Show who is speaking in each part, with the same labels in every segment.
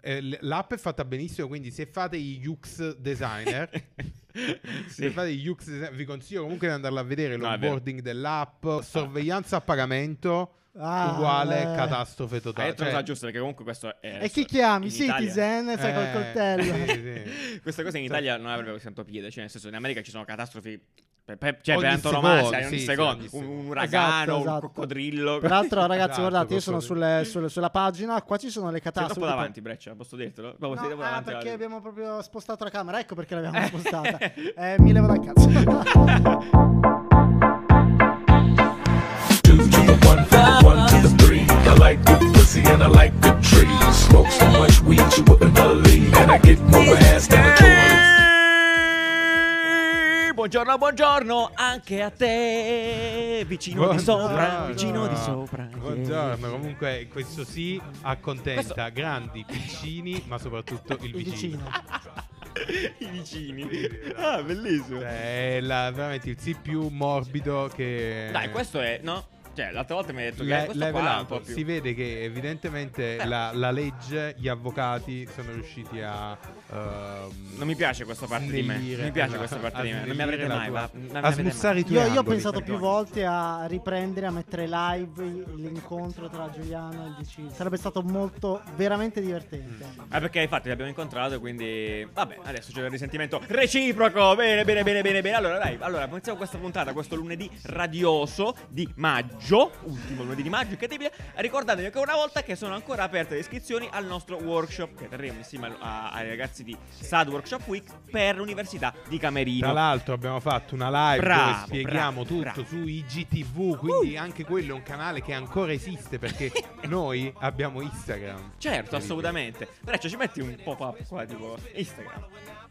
Speaker 1: eh, l'app è fatta benissimo, quindi se fate i UX designer, se fate gli UX designer, vi consiglio comunque di andarla a vedere
Speaker 2: No,
Speaker 1: l'onboarding dell'app, sorveglianza a pagamento
Speaker 3: Ah,
Speaker 1: uguale
Speaker 3: eh.
Speaker 1: catastrofe
Speaker 2: Hai
Speaker 1: totale.
Speaker 2: detto una
Speaker 1: Cioè,
Speaker 2: cosa giusta perché comunque questo è...
Speaker 3: E chi chiami?
Speaker 2: in Italia-
Speaker 3: Citizen, sai col coltello.
Speaker 1: sì, sì.
Speaker 2: Queste cose in Italia non avrebbero sento piede, cioè nel senso in America ci sono catastrofi per, per- cioè
Speaker 1: Ogni
Speaker 2: per antonomasia,
Speaker 1: secondo, sì,
Speaker 2: secondo,
Speaker 1: sì,
Speaker 2: un, un
Speaker 1: secondo.
Speaker 2: uragano,
Speaker 3: Esatto,
Speaker 2: un
Speaker 3: esatto.
Speaker 2: coccodrillo.
Speaker 3: Peraltro, ragazzi,
Speaker 1: Esatto,
Speaker 3: guardate, io sono sulle- sulle- sulla pagina. Qua ci sono le
Speaker 2: Sei troppo
Speaker 3: catastrofi.
Speaker 2: davanti, Breccia, posso dirtelo? Sei
Speaker 3: No,
Speaker 2: troppo
Speaker 3: ah,
Speaker 2: davanti
Speaker 3: perché
Speaker 2: alla-
Speaker 3: abbiamo proprio spostato la camera. Ecco perché l'abbiamo spostata. Eh, mi levo dal cazzo.
Speaker 4: one, from the one to the three. I like good pussy and I like good trees. Smoke so much weed you wouldn't believe, and I get more ass than a toilet.
Speaker 2: Buongiorno, buongiorno anche a te, vicino di sopra, vicino di sopra.
Speaker 1: Buongiorno, comunque questo sì accontenta grandi, piccini, ma soprattutto il
Speaker 3: Il
Speaker 1: vicino.
Speaker 3: vicino.
Speaker 2: I vicini. Ah, bellissimo.
Speaker 1: Cioè, è la- veramente il sì più morbido che...
Speaker 2: Dai, questo è, no? Cioè, l'altra volta mi hai detto che questo
Speaker 1: l'hai
Speaker 2: qua è un po' più...
Speaker 1: Si vede che evidentemente
Speaker 2: Eh.
Speaker 1: la, la legge, gli avvocati sono riusciti a... ehm,
Speaker 2: Non mi piace questa parte di me.
Speaker 1: snellire-
Speaker 2: Non mi piace
Speaker 1: esatto,
Speaker 2: questa parte di me. Non mi
Speaker 1: snellire
Speaker 2: avrete mai.
Speaker 1: tua-
Speaker 2: va-
Speaker 1: a smussare i tuoi
Speaker 3: Io, io ho pensato più volte a riprendere, a mettere live l'incontro tra Giuliano e il vicino. Sarebbe stato molto, veramente divertente.
Speaker 2: Ah, perché infatti li abbiamo incontrato, quindi. Vabbè, adesso c'è il risentimento reciproco. Bene, bene, bene, bene, bene. Allora, dai, allora, iniziamo questa puntata, questo lunedì radioso di maggio. Ultimo lunedì di maggio, incredibile. Ricordatevi ancora una volta che sono ancora aperte le iscrizioni al nostro workshop che terremo insieme a- ai ragazzi di SAD Workshop Week per l'Università di Camerino.
Speaker 1: Tra l'altro abbiamo fatto una live
Speaker 2: Bravo,
Speaker 1: dove spieghiamo
Speaker 2: bravo,
Speaker 1: tutto
Speaker 2: bravo.
Speaker 1: su IGTV, quindi anche quello è un canale che ancora esiste perché noi abbiamo Instagram.
Speaker 2: Certo, assolutamente. Breccia, ci metti un pop-up qua, tipo Instagram.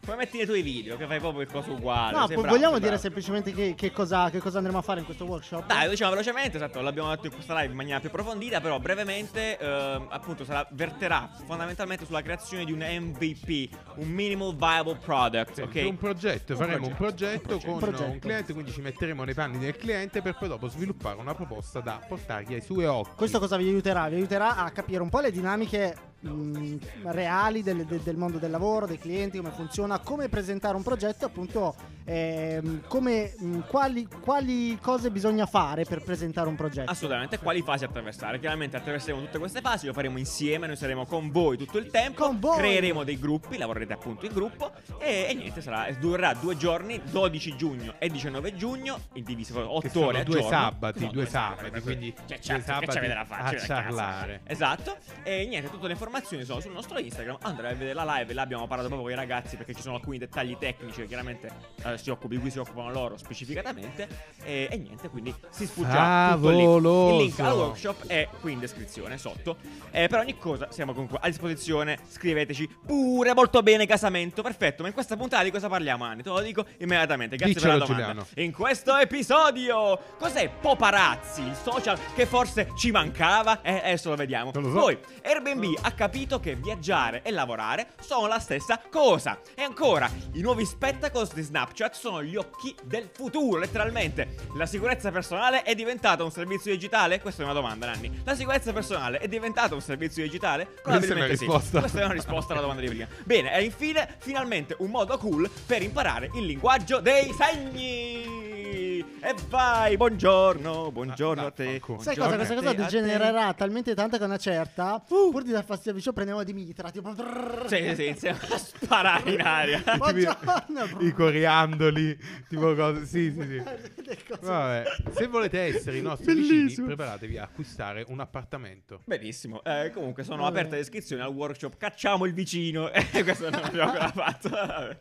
Speaker 2: Poi metti nei tuoi video, che fai proprio il coso uguale.
Speaker 3: No,
Speaker 2: bravo,
Speaker 3: vogliamo dire semplicemente che, che cosa, che cosa andremo a fare in questo workshop?
Speaker 2: Dai, lo diciamo velocemente, esatto, l'abbiamo detto in questa live in maniera più approfondita, però brevemente, ehm, appunto, sarà, verterà fondamentalmente sulla creazione di un MVP, un Minimal Viable Product,
Speaker 1: Sì,
Speaker 2: ok?
Speaker 1: Un progetto,
Speaker 2: Un
Speaker 1: faremo
Speaker 2: progetto,
Speaker 1: un progetto,
Speaker 2: un progetto.
Speaker 1: con
Speaker 3: Un progetto.
Speaker 1: un cliente, quindi ci metteremo nei panni del cliente per poi dopo sviluppare una proposta da portargli ai suoi occhi.
Speaker 3: Questo cosa vi aiuterà? Vi aiuterà a capire un po' le dinamiche mh, reali del, del- del mondo del lavoro, dei clienti, come funziona, come presentare un progetto, appunto, ehm, come, mh, quali, quali cose bisogna fare per presentare un progetto.
Speaker 2: Assolutamente, quali fasi attraversare? Chiaramente attraverseremo tutte queste fasi, lo faremo insieme, noi saremo con voi tutto il tempo,
Speaker 3: Con voi.
Speaker 2: creeremo dei gruppi, lavorerete appunto in gruppo e, e niente, sarà, durerà due giorni, 12 giugno e 19 giugno, in divisi con 8
Speaker 1: Che sono
Speaker 2: ore a
Speaker 1: due sabati,
Speaker 2: No,
Speaker 1: due sabati, quindi
Speaker 2: Cioè,
Speaker 1: due
Speaker 2: certo, che
Speaker 1: sabati
Speaker 2: c'avete da fare?
Speaker 1: a ciarlare.
Speaker 2: Esatto. E niente, tutte le informazioni sono sul nostro Instagram. Andrai a vedere la live. Là abbiamo parlato proprio con i ragazzi perché ci sono alcuni dettagli tecnici che chiaramente eh, si occupi, di cui si occupano loro specificatamente. E, e niente, quindi si sfuggerà tutto lì. Il link al workshop è qui in descrizione sotto. Eh, per ogni cosa siamo comunque a disposizione. Scriveteci pure molto bene casamento. Perfetto. Ma in questa puntata di cosa parliamo, Anni? Te lo dico immediatamente. Grazie
Speaker 1: Diccelo,
Speaker 2: per la domanda.
Speaker 1: Giuliano.
Speaker 2: In questo episodio, cos'è Poparazzi? Il social che forse ci mancava? Eh, adesso lo vediamo.
Speaker 1: Non lo so.
Speaker 2: Poi, Airbnb ha capito che viaggiare e lavorare sono la stessa cosa. E ancora, i nuovi spectacles di Snapchat sono gli occhi del futuro, letteralmente. La sicurezza personale è diventata un servizio digitale? Questa è una domanda, Nanni. La sicurezza personale è diventata un servizio digitale? Probabilmente sì.
Speaker 1: risposta.
Speaker 2: Questa è una risposta alla domanda di prima. Bene, e infine, finalmente un modo cool per imparare il linguaggio dei segni. E vai, buongiorno, buongiorno a te.
Speaker 1: vaffanculo.
Speaker 3: Sai
Speaker 2: buongiorno
Speaker 3: cosa?
Speaker 2: a
Speaker 3: Questa cosa
Speaker 2: a te.
Speaker 3: degenererà talmente tanto che una certa,
Speaker 2: Uh.
Speaker 3: pur di dar fastidio al vicino, prendiamo di mitra. Tipo.
Speaker 2: Sì, sì, iniziamo a sparare in aria.
Speaker 3: Buongiorno.
Speaker 1: I coriandoli, tipo cose. Sì, sì, sì. Vabbè, se volete essere i nostri vicini, preparatevi a acquistare un appartamento.
Speaker 2: Benissimo. Eh, comunque sono
Speaker 3: Vabbè.
Speaker 2: aperte le iscrizioni al workshop Cacciamo il vicino. E questo non abbiamo ancora fatto. Vabbè.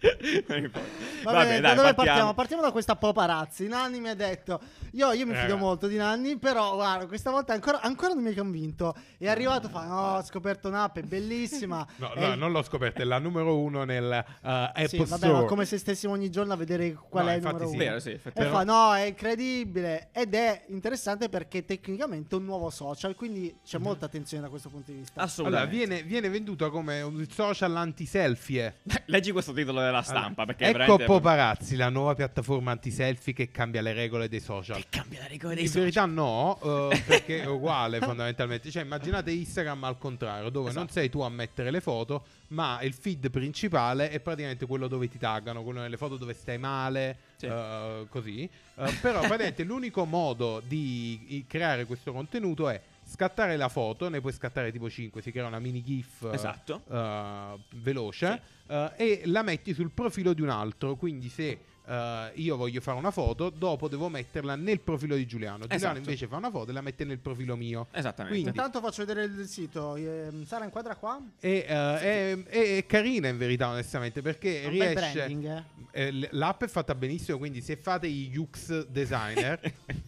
Speaker 2: Vabbè,
Speaker 3: bene,
Speaker 2: dai,
Speaker 3: da dove
Speaker 2: partiamo.
Speaker 3: partiamo? Partiamo da questa paparazzi. Nanni mi ha detto: Io, io mi fido
Speaker 1: Eh.
Speaker 3: molto di Nanni, però guarda, questa volta ancora, ancora non mi hai convinto. È arrivato, fa: No, ho scoperto un'app, è bellissima.
Speaker 1: No, no,
Speaker 3: il-
Speaker 1: non l'ho scoperta, è la numero uno nel uh, Apple
Speaker 3: Sì, vabbè,
Speaker 1: Store.
Speaker 3: ma come se stessimo ogni giorno a vedere qual
Speaker 1: No,
Speaker 3: è il numero
Speaker 1: sì.
Speaker 3: uno.
Speaker 2: Vero, sì,
Speaker 3: E fa: No, è incredibile. Ed è interessante perché tecnicamente è un nuovo social. Quindi c'è
Speaker 1: Mhm.
Speaker 3: molta attenzione da questo punto di vista.
Speaker 1: Allora,
Speaker 2: Assolutamente.
Speaker 1: viene, viene venduto come un social anti-selfie.
Speaker 2: Leggi questo titolo della stampa. perché
Speaker 1: ecco
Speaker 2: veramente-
Speaker 1: Poparazzi, la nuova piattaforma anti-selfie che cambia le regole dei social.
Speaker 2: Che cambia la regola dei
Speaker 1: In
Speaker 2: social.
Speaker 1: verità no, eh, perché è uguale fondamentalmente. Cioè, immaginate Instagram al contrario, dove non
Speaker 2: Esatto.
Speaker 1: sei tu a mettere le foto, ma il feed principale è praticamente quello dove ti taggano, quello nelle foto dove stai male,
Speaker 2: Sì.
Speaker 1: eh, così. Eh, però praticamente l'unico modo di creare questo contenuto è scattare la foto, ne puoi scattare tipo 5, si crea una mini GIF eh,
Speaker 2: Esatto.
Speaker 1: eh, veloce eh, e la metti sul profilo di un altro. Quindi se eh, io voglio fare una foto, dopo devo metterla nel profilo di Giuliano. Giuliano
Speaker 2: Esatto.
Speaker 1: invece fa una foto e la mette nel profilo mio.
Speaker 2: Esattamente.
Speaker 1: Quindi-
Speaker 3: Intanto faccio vedere il sito. Sara inquadra qua.
Speaker 1: E, eh, è, è- è carina in verità, onestamente, perché
Speaker 3: È un bel
Speaker 1: riesce.
Speaker 3: branding, eh.
Speaker 1: eh, l'app è fatta benissimo, quindi se fate i UX designer,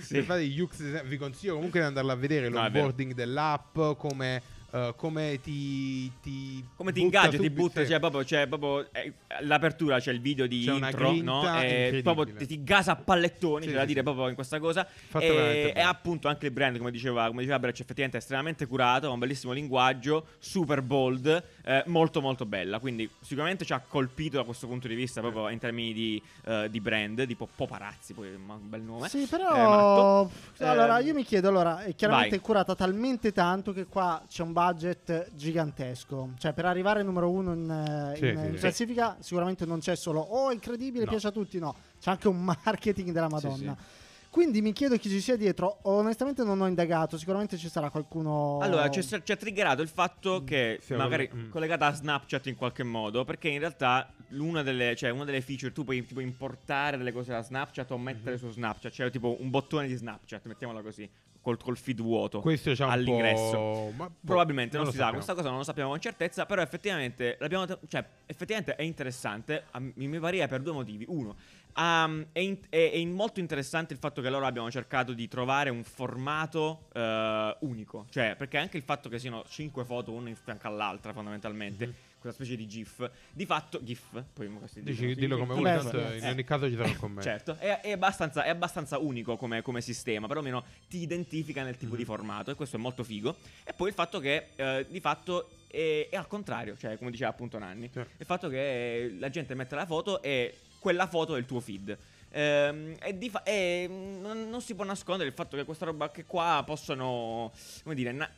Speaker 1: se fate i UX designer, vi consiglio comunque di andarla a vedere
Speaker 2: No,
Speaker 1: l'onboarding dell'app, come, eh, come ti, ti
Speaker 2: Come ti ingaggia, ti butta,
Speaker 1: sì.
Speaker 2: cioè proprio, c'è proprio eh, l'apertura, c'è il video di
Speaker 1: C'è
Speaker 2: intro, no? E
Speaker 1: incredibile.
Speaker 2: proprio ti, ti gasa a pallettoni,
Speaker 1: Sì,
Speaker 2: c'è da
Speaker 1: sì,
Speaker 2: dire
Speaker 1: sì.
Speaker 2: proprio in questa cosa.
Speaker 1: Fatto
Speaker 2: E, e
Speaker 1: bene.
Speaker 2: appunto anche il brand, come diceva, come diceva Breccia, effettivamente è estremamente curato, ha un bellissimo linguaggio, super bold, eh, molto molto bella. Quindi sicuramente ci ha colpito da questo punto di vista, proprio in termini di, eh, di brand, tipo Poparazzi, poi ma un bel nome.
Speaker 3: Sì,
Speaker 2: Eh,
Speaker 3: però.
Speaker 2: matto.
Speaker 3: allora, io mi chiedo: allora, è chiaramente
Speaker 2: vai.
Speaker 3: curata talmente tanto che qua c'è un budget gigantesco. Cioè, per arrivare al numero uno in, eh,
Speaker 1: Sì,
Speaker 3: in,
Speaker 1: sì,
Speaker 3: in
Speaker 1: sì.
Speaker 3: classifica, sicuramente non c'è solo oh, incredibile,
Speaker 1: No.
Speaker 3: piace a tutti. No, c'è anche un marketing della Madonna.
Speaker 1: sì.
Speaker 3: Quindi mi chiedo chi ci sia dietro. Onestamente, non ho indagato. Sicuramente ci sarà qualcuno.
Speaker 2: Allora, ci è triggerato il fatto
Speaker 3: Mm.
Speaker 2: che
Speaker 1: Sì,
Speaker 2: magari
Speaker 1: mm.
Speaker 2: collegata a Snapchat in qualche modo, perché in realtà una delle, cioè, una delle feature tu puoi tipo importare delle cose da Snapchat o mettere
Speaker 1: Mhm.
Speaker 2: su Snapchat, cioè tipo un bottone di Snapchat, mettiamola così, col, col feed vuoto
Speaker 1: Questo c'ha un
Speaker 2: all'ingresso.
Speaker 1: ma- boh,
Speaker 2: Probabilmente non,
Speaker 1: lo
Speaker 2: si sa, questa cosa non lo sappiamo con certezza, però effettivamente, cioè, effettivamente è interessante, mi varia per due motivi. Uno, um, è, in- è- è molto interessante il fatto che loro abbiano cercato di trovare un formato eh, unico, cioè perché anche il fatto che siano cinque foto una in fianco all'altra fondamentalmente,
Speaker 1: Mhm.
Speaker 2: questa specie di GIF, di fatto GIF, poi questi
Speaker 1: Dici,
Speaker 2: sì,
Speaker 1: dillo come
Speaker 2: GIF.
Speaker 1: vuoi, tanto in ogni caso ci sarà un commento.
Speaker 2: Certo, è, è abbastanza, è abbastanza unico come, come sistema, perlomeno ti identifica nel tipo
Speaker 1: Mhm.
Speaker 2: di formato e questo è molto figo. E poi il fatto che eh, di fatto è, è al contrario, cioè come diceva appunto Nanni,
Speaker 1: Certo.
Speaker 2: il fatto che la gente mette la foto e quella foto è il tuo feed. Ehm, e fa- e, mm, non, non si può nascondere il fatto che questa roba che qua possono, come dire, na-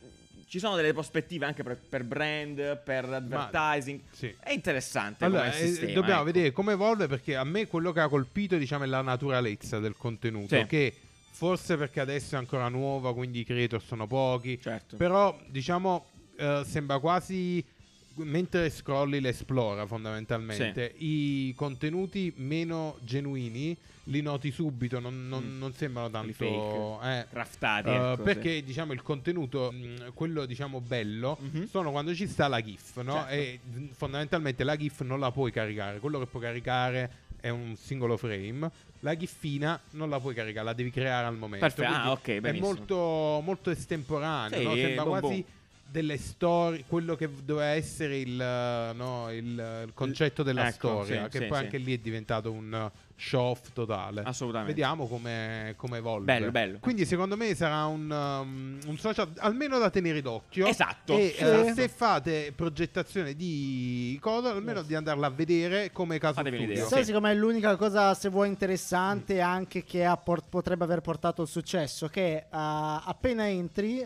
Speaker 2: ci sono delle prospettive anche per, per brand, per advertising.
Speaker 1: Sì.
Speaker 2: È interessante
Speaker 1: Allora,
Speaker 2: come
Speaker 1: eh,
Speaker 2: sistema.
Speaker 1: dobbiamo
Speaker 2: ecco.
Speaker 1: vedere come evolve perché a me quello che ha colpito diciamo è la naturalezza del contenuto
Speaker 2: Sì.
Speaker 1: che forse perché adesso è ancora nuova quindi i creator sono pochi
Speaker 2: Certo.
Speaker 1: però diciamo eh, sembra quasi mentre scrolli l'esplora fondamentalmente i contenuti meno genuini li noti subito non, non-
Speaker 2: Mm.
Speaker 1: non sembrano tanto eh,
Speaker 2: Craftati.
Speaker 1: Uh,
Speaker 2: ecco, sì.
Speaker 1: perché diciamo il contenuto, mh, quello diciamo bello,
Speaker 2: Mhm.
Speaker 1: sono quando ci sta la GIF, no?
Speaker 2: Certo.
Speaker 1: E mh, fondamentalmente la GIF non la puoi caricare, quello che puoi caricare è un singolo frame. La GIFina non la puoi caricare, la devi creare al momento.
Speaker 2: Perfetto, ah, ok,
Speaker 1: È molto, molto estemporaneo,
Speaker 2: Sì,
Speaker 1: no? sembra
Speaker 2: boom,
Speaker 1: quasi
Speaker 2: boom.
Speaker 1: Delle storie, quello che doveva essere il, uh, no, il, il concetto della
Speaker 2: ecco,
Speaker 1: storia,
Speaker 2: sì,
Speaker 1: che
Speaker 2: sì,
Speaker 1: poi
Speaker 2: sì.
Speaker 1: anche lì è diventato un uh, show off totale.
Speaker 2: Assolutamente.
Speaker 1: Vediamo come, come evolve.
Speaker 2: Bello, bello.
Speaker 1: Quindi secondo me sarà un, um, un social almeno da tenere d'occhio.
Speaker 2: Esatto.
Speaker 1: E eh, se fate progettazione di cosa, almeno di andarla a vedere come caso
Speaker 2: Fatevi
Speaker 1: studio.
Speaker 3: Sai,
Speaker 2: Sì.
Speaker 3: secondo me è l'unica cosa, se vuoi, interessante anche che ha por- potrebbe aver portato il successo, che eh, appena entri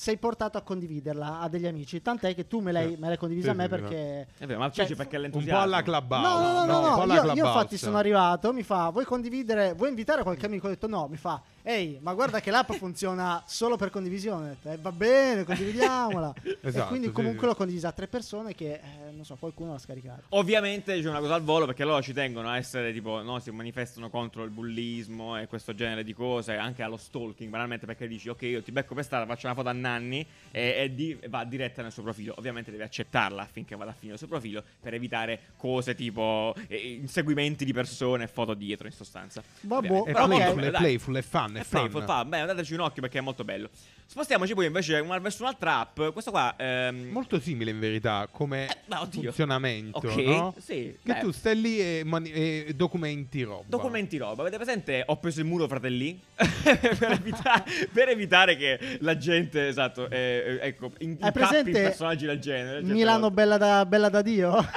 Speaker 3: sei portato a condividerla a degli amici. Tant'è che tu me l'hai, me l'hai condivisa
Speaker 1: Sì,
Speaker 3: a me
Speaker 1: sì, sì,
Speaker 3: perché...
Speaker 2: È vero, ma
Speaker 3: Cioè,
Speaker 2: dici perché
Speaker 1: Un
Speaker 2: l'entusiasmo.
Speaker 1: po' alla clubhouse.
Speaker 3: No, no, no, no,
Speaker 1: un
Speaker 3: no,
Speaker 1: po' alla
Speaker 3: Io, io infatti sono arrivato, mi fa, vuoi condividere, vuoi invitare qualche amico? Ho detto no, mi fa, ehi, ma guarda che l'app funziona solo per condivisione. "Eh, va bene, condividiamola. e
Speaker 1: Esatto,
Speaker 3: quindi
Speaker 1: sì,
Speaker 3: comunque
Speaker 1: sì.
Speaker 3: l'ho condivisa a tre persone che, eh, non so, qualcuno l'ha scaricato.
Speaker 2: Ovviamente c'è una cosa al volo perché loro ci tengono a essere tipo, no, si manifestano contro il bullismo e questo genere di cose, anche allo stalking, banalmente perché dici, ok, io ti becco per strada, faccio una foto a Nanni e, e di- e va diretta nel suo profilo. Ovviamente devi accettarla affinché vada a finire il suo profilo per evitare cose tipo eh, inseguimenti di persone e foto dietro in sostanza.
Speaker 3: Vabbè.
Speaker 1: È playful, è playful, è fun, è
Speaker 2: È
Speaker 1: fun.
Speaker 2: playful, fa, beh, dateci un occhio perché è molto bello. Spostiamoci poi invece una- verso un'altra app. Questa qua. ehm,
Speaker 1: Molto simile in verità come
Speaker 2: Eh,
Speaker 1: funzionamento,
Speaker 2: Ok,
Speaker 1: no?
Speaker 2: sì,
Speaker 1: Che
Speaker 2: beh.
Speaker 1: tu stai lì e, mani- e documenti roba.
Speaker 2: Documenti roba, avete presente? Ho preso il muro, fratelli? per, evitare, per evitare che la gente, esatto, eh, eh, ecco, in,
Speaker 3: Hai presente
Speaker 2: personaggi del genere.
Speaker 3: Milano bella da, bella da Dio?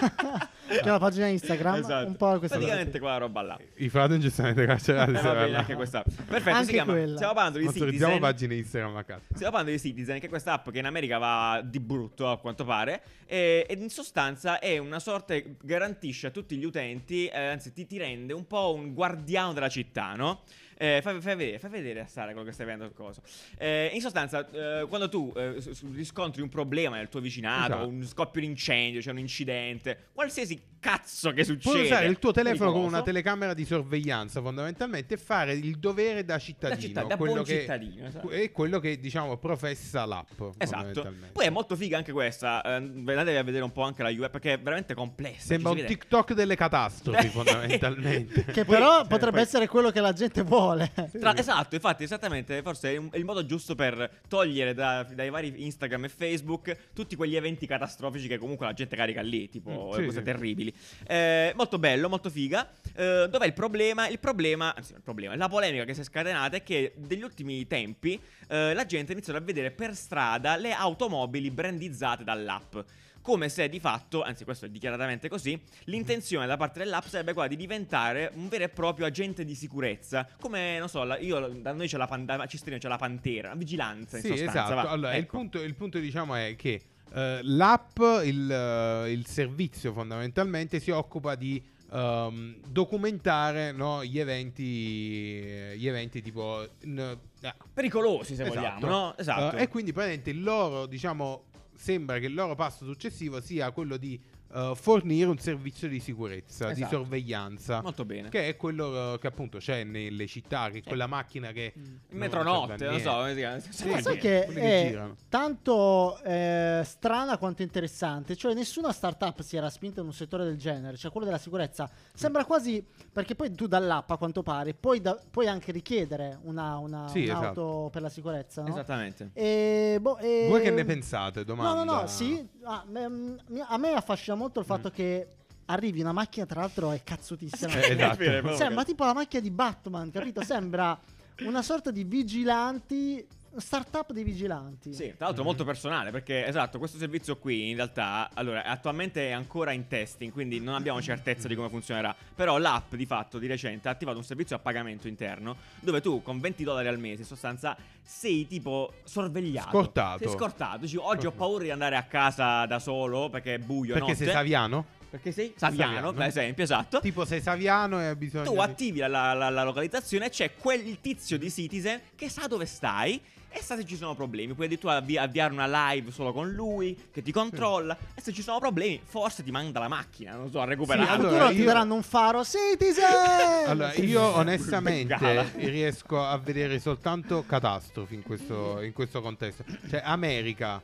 Speaker 3: che è la pagina Instagram,
Speaker 2: Esatto.
Speaker 3: un po' questa
Speaker 2: Praticamente quella roba là.
Speaker 1: I fratelli giustamente carcerati.
Speaker 2: Eh, va bene,
Speaker 1: là.
Speaker 2: anche questa. Perfetto,
Speaker 3: Anche
Speaker 2: si chiama,
Speaker 3: quella.
Speaker 2: stiamo parlando di Citizen.
Speaker 1: pagine Instagram a caso.
Speaker 2: Stiamo parlando di Citizen, che è questa app che in America va di brutto a quanto pare. E, ed in sostanza è una sorta che garantisce a tutti gli utenti, eh, anzi ti, ti rende un po' un guardiano della città, no? Eh, fai, fai vedere, fai vedere a Sara quello che stai vedendo il coso. Eh, in sostanza, eh, quando tu eh, riscontri un problema nel tuo vicinato,
Speaker 1: Esatto.
Speaker 2: un scoppio di incendio, c'è un incidente, qualsiasi cazzo che succede.
Speaker 1: Puoi usare il tuo telefono con una telecamera di sorveglianza fondamentalmente e fare il dovere da cittadino.
Speaker 2: Da città- da
Speaker 1: quello
Speaker 2: buon
Speaker 1: che,
Speaker 2: cittadino, esatto.
Speaker 1: È quello che diciamo professa l'app.
Speaker 2: Esatto. Poi è molto figa anche questa. eh, ve andatevi a vedere un po' anche la UI perché è veramente complessa.
Speaker 1: Sembra un
Speaker 2: vede.
Speaker 1: TikTok delle catastrofi fondamentalmente.
Speaker 3: Che però
Speaker 2: eh,
Speaker 3: potrebbe
Speaker 2: poi-
Speaker 3: essere quello che la gente vuole.
Speaker 2: Tra- esatto, infatti, esattamente. Forse è, un- è il modo giusto per togliere da- dai vari Instagram e Facebook tutti quegli eventi catastrofici che comunque la gente carica lì, tipo
Speaker 1: Mm, sì,
Speaker 2: cose
Speaker 1: sì.
Speaker 2: terribili. Eh, molto bello, molto figa. Eh, dov'è il problema? Il problema, anzi, il problema, la polemica che si è scatenata è che degli ultimi tempi eh, la gente ha iniziato a vedere per strada le automobili brandizzate dall'app. Come se di fatto, anzi questo è dichiaratamente così, l'intenzione da parte dell'app sarebbe quella di diventare un vero e proprio agente di sicurezza. Come, non so, la- io, da noi c'è la, pan- da Cistrino c'è la pantera, la vigilanza in
Speaker 1: Sì,
Speaker 2: sostanza.
Speaker 1: esatto. Allora, il,
Speaker 2: Ecco.
Speaker 1: punto, il punto, diciamo è che eh, l'app, il, eh, il servizio fondamentalmente si occupa di ehm, documentare no, gli eventi, gli eventi tipo... n- eh,
Speaker 2: Pericolosi se
Speaker 1: Esatto.
Speaker 2: vogliamo, no? Esatto.
Speaker 1: Eh, e quindi praticamente il loro, diciamo, sembra che il loro passo successivo sia quello di eh, fornire un servizio di sicurezza, di
Speaker 2: Esatto.
Speaker 1: sorveglianza.
Speaker 2: Molto bene.
Speaker 1: Che è quello eh, che appunto c'è nelle città, che è quella macchina che... Non
Speaker 2: metronotte, non so, come si?
Speaker 1: Sì,
Speaker 3: sai che
Speaker 1: che
Speaker 3: è
Speaker 1: girano.
Speaker 3: tanto eh, strana quanto interessante? Cioè, nessuna startup si era spinta in un settore del genere, cioè quello della sicurezza. Sembra quasi perché poi tu dall'app, a quanto pare, puoi, da- puoi anche richiedere una, una-
Speaker 1: Sì,
Speaker 3: un'auto
Speaker 1: esatto.
Speaker 3: per la sicurezza. No?
Speaker 2: Esattamente.
Speaker 3: E, boh, e-
Speaker 1: Voi che ne pensate? Domanda.
Speaker 3: No, no, no, sì. ah, me- mm, a me affascina molto il fatto che arrivi una macchina, tra l'altro, è cazzutissima.
Speaker 1: Eh, esatto.
Speaker 3: Sembra tipo la macchina di Batman, capito? Sembra una sorta di vigilanti, startup dei vigilanti.
Speaker 2: Sì, tra l'altro molto personale perché esatto, questo servizio qui in realtà allora attualmente è ancora in testing, quindi non abbiamo certezza di come funzionerà, però l'app di fatto di recente ha attivato un servizio a pagamento interno dove tu con 20 dollari al mese in sostanza sei tipo sorvegliato.
Speaker 1: Scortato.
Speaker 2: Sei scortato, dici oggi ho paura di andare a casa da solo perché è buio
Speaker 1: Perché
Speaker 2: notte.
Speaker 1: sei Saviano?
Speaker 2: Perché sei Saviano,
Speaker 1: Saviano.
Speaker 2: per esempio, esatto.
Speaker 1: Tipo sei Saviano e hai bisogno
Speaker 2: Tu
Speaker 1: di-
Speaker 2: attivi la, la- la- localizzazione e c'è quel tizio di Citizen che sa dove stai e sa se ci sono problemi. Puoi addirittura avvi- avviare una live solo con lui che ti controlla e se ci sono problemi forse ti manda la macchina, non so, a recuperare.
Speaker 3: In
Speaker 1: allora,
Speaker 3: futuro ti
Speaker 1: io-
Speaker 3: daranno un faro Citizen!
Speaker 1: Allora, io onestamente riesco a vedere soltanto catastrofi in questo, in questo contesto. Cioè, America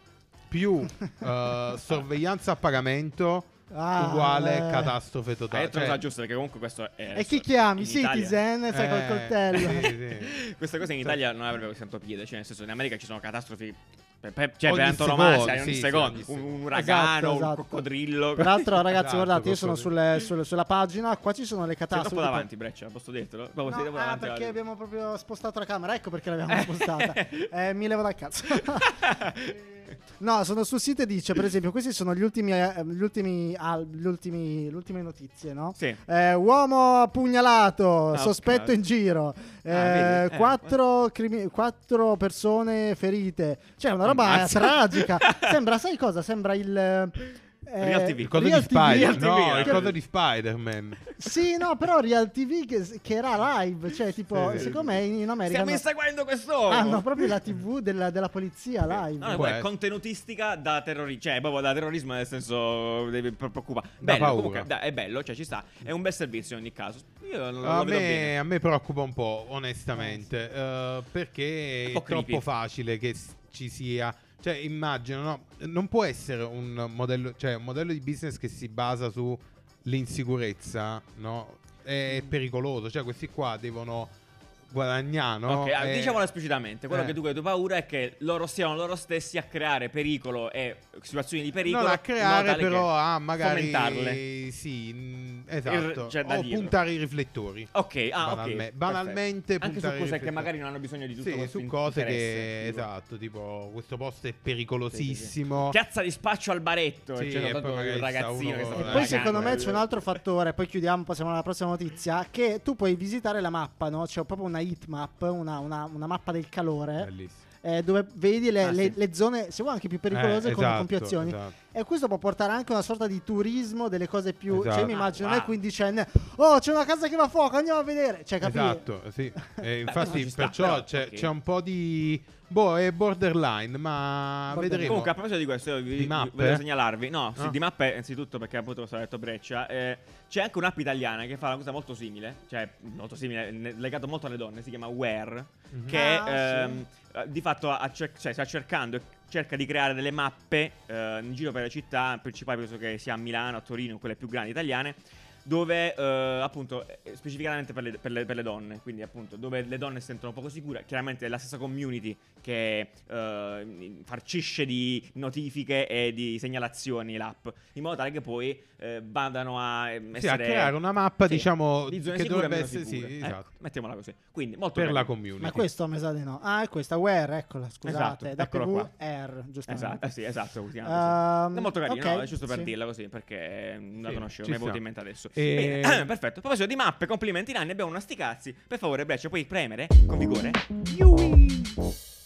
Speaker 1: più eh, sorveglianza a pagamento
Speaker 3: Ah,
Speaker 1: uguale
Speaker 3: eh.
Speaker 1: catastrofe
Speaker 2: Hai
Speaker 1: totale.
Speaker 2: detto una
Speaker 1: Cioè,
Speaker 2: cosa giusta perché comunque questo è...
Speaker 3: E chi chiami?
Speaker 2: in Italia-
Speaker 3: Citizen? Sai col
Speaker 1: eh,
Speaker 3: coltello.
Speaker 1: sì, sì.
Speaker 2: Questa cosa in Italia non avrebbe tanto piede, cioè nel senso in America ci sono catastrofi per, per- cioè,
Speaker 1: Ogni
Speaker 2: per antonomasia,
Speaker 1: secondo,
Speaker 2: ogni
Speaker 1: sì,
Speaker 2: secondo,
Speaker 1: sì,
Speaker 2: un,
Speaker 1: ogni
Speaker 2: un uragano,
Speaker 3: Esatto,
Speaker 2: un
Speaker 3: esatto.
Speaker 2: coccodrillo.
Speaker 3: Tra l'altro, ragazzi,
Speaker 1: Esatto,
Speaker 3: guardate, io sono sulle- sulle- sulla pagina. Qua ci sono le
Speaker 2: Sei
Speaker 3: catastrofi.
Speaker 2: troppo davanti, Breccia, posso dirtelo?
Speaker 3: No,
Speaker 2: sei troppo
Speaker 3: ah,
Speaker 2: davanti
Speaker 3: perché abbiamo proprio spostato la camera. Ecco perché l'abbiamo spostata. Eh, mi levo dal cazzo. no, sono sul sito e dice, per esempio, questi sono gli ultimi, eh, gli ultimi, ah, gli ultimi, le ultime notizie, no?
Speaker 2: Sì.
Speaker 3: Eh, uomo appugnalato,
Speaker 2: Ah,
Speaker 3: sospetto
Speaker 2: ok.
Speaker 3: in giro, eh,
Speaker 2: vedi? Eh,
Speaker 3: quattro, crimi- quattro persone ferite. Cioè, una roba tragica. Sembra, sai cosa? Sembra il... eh,
Speaker 2: Real TV.
Speaker 1: Il coso
Speaker 3: Real
Speaker 1: di
Speaker 3: TV.
Speaker 1: Spider,
Speaker 2: Real TV,
Speaker 1: no, il
Speaker 2: eh.
Speaker 1: coso di Spider-Man.
Speaker 3: Sì, no, però Real TV che, che era live, cioè tipo,
Speaker 1: Sì, sì,
Speaker 3: secondo me in, America
Speaker 2: Stiamo
Speaker 3: hanno,
Speaker 2: inseguendo quest'uomo!
Speaker 3: hanno proprio la TV della, della polizia live.
Speaker 2: No, è contenutistica da terrorismo, cioè proprio da terrorismo nel senso devi pre- preoccupare.
Speaker 1: Da
Speaker 2: Bello,
Speaker 1: paura.
Speaker 2: comunque, da- è bello, cioè ci sta, è un bel servizio in ogni caso. Io non
Speaker 1: A
Speaker 2: lo vedo
Speaker 1: me,
Speaker 2: bene.
Speaker 1: a me preoccupa un po', onestamente, eh, perché
Speaker 2: po'
Speaker 1: è troppo facile che ci sia. Cioè, immagino, no? Non può essere un modello, cioè, un modello di business che si basa sull'insicurezza, no? È pericoloso. Cioè, questi qua devono guadagnano.
Speaker 2: Ok, ah,
Speaker 1: eh,
Speaker 2: diciamolo esplicitamente. Quello
Speaker 1: eh.
Speaker 2: che tu hai paura è che loro siano loro stessi a creare pericolo e situazioni di pericolo.
Speaker 1: non a creare, però a magari
Speaker 2: fomentarle.
Speaker 1: sì, esatto.
Speaker 2: cioè, da
Speaker 1: o
Speaker 2: dirlo.
Speaker 1: puntare i riflettori.
Speaker 2: Ok, ah,
Speaker 1: Banalme-
Speaker 2: ok.
Speaker 1: banalmente
Speaker 2: perfetto. Anche su cose che magari non hanno bisogno di tutto
Speaker 1: Sì,
Speaker 2: questo
Speaker 1: su cose che
Speaker 2: tipo.
Speaker 1: esatto, tipo questo posto è
Speaker 2: Sì, sì, sì.
Speaker 1: pericolosissimo.
Speaker 2: Piazza di spaccio al baretto.
Speaker 1: Sì,
Speaker 2: c'è
Speaker 1: e
Speaker 2: tanto
Speaker 1: poi
Speaker 2: il ragazzino
Speaker 1: uno- E
Speaker 3: poi secondo me c'è un altro fattore, poi chiudiamo, passiamo alla prossima notizia, che tu puoi visitare la mappa, no? C'è proprio una heat map, una, una- una mappa del calore,
Speaker 1: Bellissimo.
Speaker 3: eh, dove vedi le,
Speaker 2: Ah,
Speaker 3: le-
Speaker 2: sì.
Speaker 3: le zone, se vuoi anche più pericolose,
Speaker 1: Eh,
Speaker 3: con,
Speaker 1: esatto,
Speaker 3: con più azioni.
Speaker 1: esatto.
Speaker 3: E questo può portare anche a una sorta di turismo delle cose più... Cioè
Speaker 1: Esatto.
Speaker 3: mi immagino
Speaker 2: Ah,
Speaker 3: me
Speaker 2: wow.
Speaker 3: quindicenne, oh c'è una casa che va a fuoco, andiamo a vedere. Cioè, capito?
Speaker 1: Esatto, sì. E infatti, perciò c'è, c'è un po' di. Boh, è borderline, ma
Speaker 3: Borderline.
Speaker 1: vedremo.
Speaker 2: Comunque, a proposito di questo, io vi,
Speaker 1: Di mappe?
Speaker 2: volevo segnalarvi. No, sì,
Speaker 1: Ah.
Speaker 2: di mappe, innanzitutto perché appunto questo l'ha detto Breccia. eh, c'è anche un'app italiana che fa una cosa molto simile, cioè molto simile, ne- legato molto alle donne, si chiama Where,
Speaker 1: Mhm.
Speaker 2: che
Speaker 3: Ah,
Speaker 2: ehm, eh, di fatto ha cer- cioè, sta cercando e cerca di creare delle mappe eh, in giro per le città principali, penso che sia a Milano, a Torino, quelle più grandi italiane. Dove eh, appunto eh, specificamente per le, per le- per le donne, quindi appunto dove le donne si sentono poco sicure, chiaramente è la stessa community che eh, farcisce di notifiche e di segnalazioni l'app, in modo tale che poi eh, vadano a eh,
Speaker 1: Sì, a
Speaker 2: essere
Speaker 1: creare una mappa,
Speaker 2: sì,
Speaker 1: diciamo,
Speaker 2: di zone
Speaker 1: che
Speaker 2: sicure
Speaker 1: dovrebbe essere. Sì,
Speaker 2: sicure. Ecco,
Speaker 1: esatto.
Speaker 2: mettiamola così. Quindi molto
Speaker 1: Per la
Speaker 2: carino.
Speaker 1: community.
Speaker 3: Ma questo mi sa di no. Ah, è questa, Where, eccola, scusate.
Speaker 2: Esatto, eccola qua.
Speaker 3: WR, giustamente.
Speaker 2: Esatto, eh sì, esatto,
Speaker 3: Ehm,
Speaker 2: così. È molto carino,
Speaker 3: ok,
Speaker 2: no? È giusto per dirla così, perché non la
Speaker 1: Sì,
Speaker 2: conoscevo, mi è venuto
Speaker 1: sta.
Speaker 2: in mente adesso.
Speaker 1: E-
Speaker 2: Bene, perfetto. A proposito di mappe, complimenti Nanni, abbiamo una sticazzi. Per favore, Breccia, puoi premere con vigore?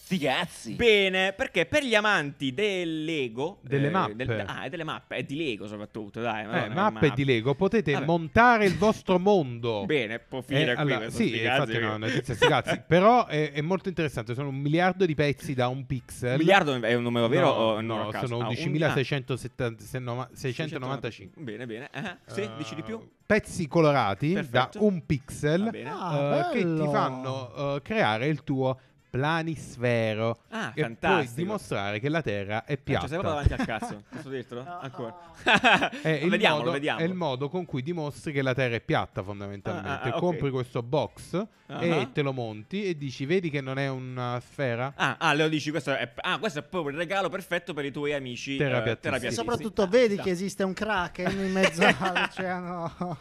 Speaker 5: Sti cazzi.
Speaker 2: Bene, perché per gli amanti del Lego
Speaker 1: Delle
Speaker 2: eh,
Speaker 1: mappe.
Speaker 2: del- ah, e delle mappe, e di Lego soprattutto, dai.
Speaker 1: Eh, mappe di Lego, potete
Speaker 2: Vabbè.
Speaker 1: montare il vostro mondo.
Speaker 2: Bene, può
Speaker 1: Eh,
Speaker 2: finire qui
Speaker 1: allora, sì,
Speaker 2: sti
Speaker 1: infatti
Speaker 2: cazzi,
Speaker 1: no, notizia sti cazzi. Però è, è molto interessante, sono un miliardo di pezzi da un pixel.
Speaker 2: Un miliardo è un numero vero
Speaker 1: No,
Speaker 2: o
Speaker 1: no,
Speaker 2: no, a caso?
Speaker 1: sono
Speaker 2: Ah, un-
Speaker 1: 11.695.
Speaker 2: ah, Bene, bene. Eh, sì, dici di più?
Speaker 1: Pezzi colorati
Speaker 2: Perfetto.
Speaker 1: da un pixel.
Speaker 3: Ah,
Speaker 1: eh, che ti fanno eh, creare il tuo planisfero
Speaker 2: Ah,
Speaker 1: e
Speaker 2: fantastico.
Speaker 1: puoi dimostrare che la Terra è
Speaker 2: Eh,
Speaker 1: piatta.
Speaker 2: cioè, sei proprio davanti al cazzo. Posso dirtelo?
Speaker 3: No.
Speaker 2: Ancora.
Speaker 1: È
Speaker 2: Lo
Speaker 1: il,
Speaker 2: vediamo,
Speaker 1: modo,
Speaker 2: lo vediamo.
Speaker 1: è il modo con cui dimostri che la Terra è piatta fondamentalmente.
Speaker 2: Ah, ah, ah, ok.
Speaker 1: Compri questo box
Speaker 2: Ah.
Speaker 1: e te lo monti e dici vedi che non è una sfera?
Speaker 2: Ah, ah, Leo dici questo è, ah, questo è proprio il regalo perfetto per i tuoi amici
Speaker 1: Terapiattisti.
Speaker 2: eh, terapiattisti.
Speaker 3: E soprattutto
Speaker 2: Ah,
Speaker 3: vedi che esiste un kraken in mezzo all'oceano.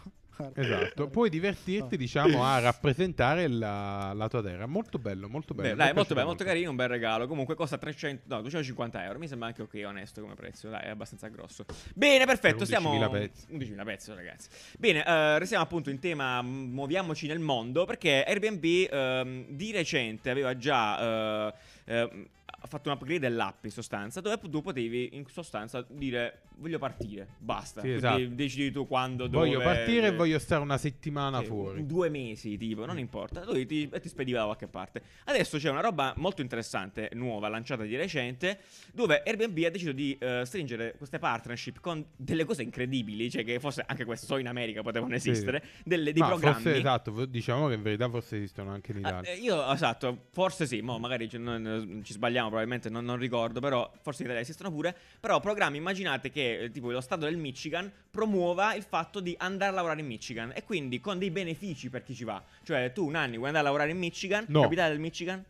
Speaker 1: Esatto, puoi divertirti diciamo a rappresentare la, la tua terra. Molto bello, molto bello.
Speaker 2: Beh, dai,
Speaker 1: è
Speaker 2: molto bello, molto carino, un bel regalo. Comunque costa 300, no, 250 euro. Mi sembra anche ok, onesto come prezzo. Dai, è abbastanza grosso. Bene, perfetto.
Speaker 1: Per
Speaker 2: Siamo
Speaker 1: 11.000 pezzi.
Speaker 2: 11.000 pezzi, ragazzi. Bene, eh, restiamo appunto in tema mm, muoviamoci nel mondo perché Airbnb ehm, di recente aveva già eh, ehm, ha fatto un upgrade dell'app in sostanza dove tu potevi in sostanza dire voglio partire, basta.
Speaker 1: Sì, esatto.
Speaker 2: decidi tu quando, dove
Speaker 1: Voglio partire e voglio stare una settimana
Speaker 2: sì,
Speaker 1: fuori.
Speaker 2: Due mesi, tipo, non importa. Lui ti, ti spediva da qualche parte. Adesso c'è una roba molto interessante, nuova, lanciata di recente, dove Airbnb ha deciso di eh, stringere queste partnership con delle cose incredibili, cioè che forse anche questo solo in America potevano
Speaker 1: Sì.
Speaker 2: esistere, delle- dei
Speaker 1: Ma
Speaker 2: programmi.
Speaker 1: forse esatto, diciamo che in verità forse esistono anche in Italia.
Speaker 2: eh, io, esatto, forse sì, mo magari ci, non- ci sbagliamo, probabilmente non, non ricordo, però forse in Italia esistono pure. Però programmi, immaginate che eh, tipo lo Stato del Michigan promuova il fatto di andare a lavorare in Michigan e quindi con dei benefici per chi ci va. Cioè tu, Nanni, vuoi andare a lavorare in Michigan?
Speaker 1: No.
Speaker 2: Capitale del Michigan?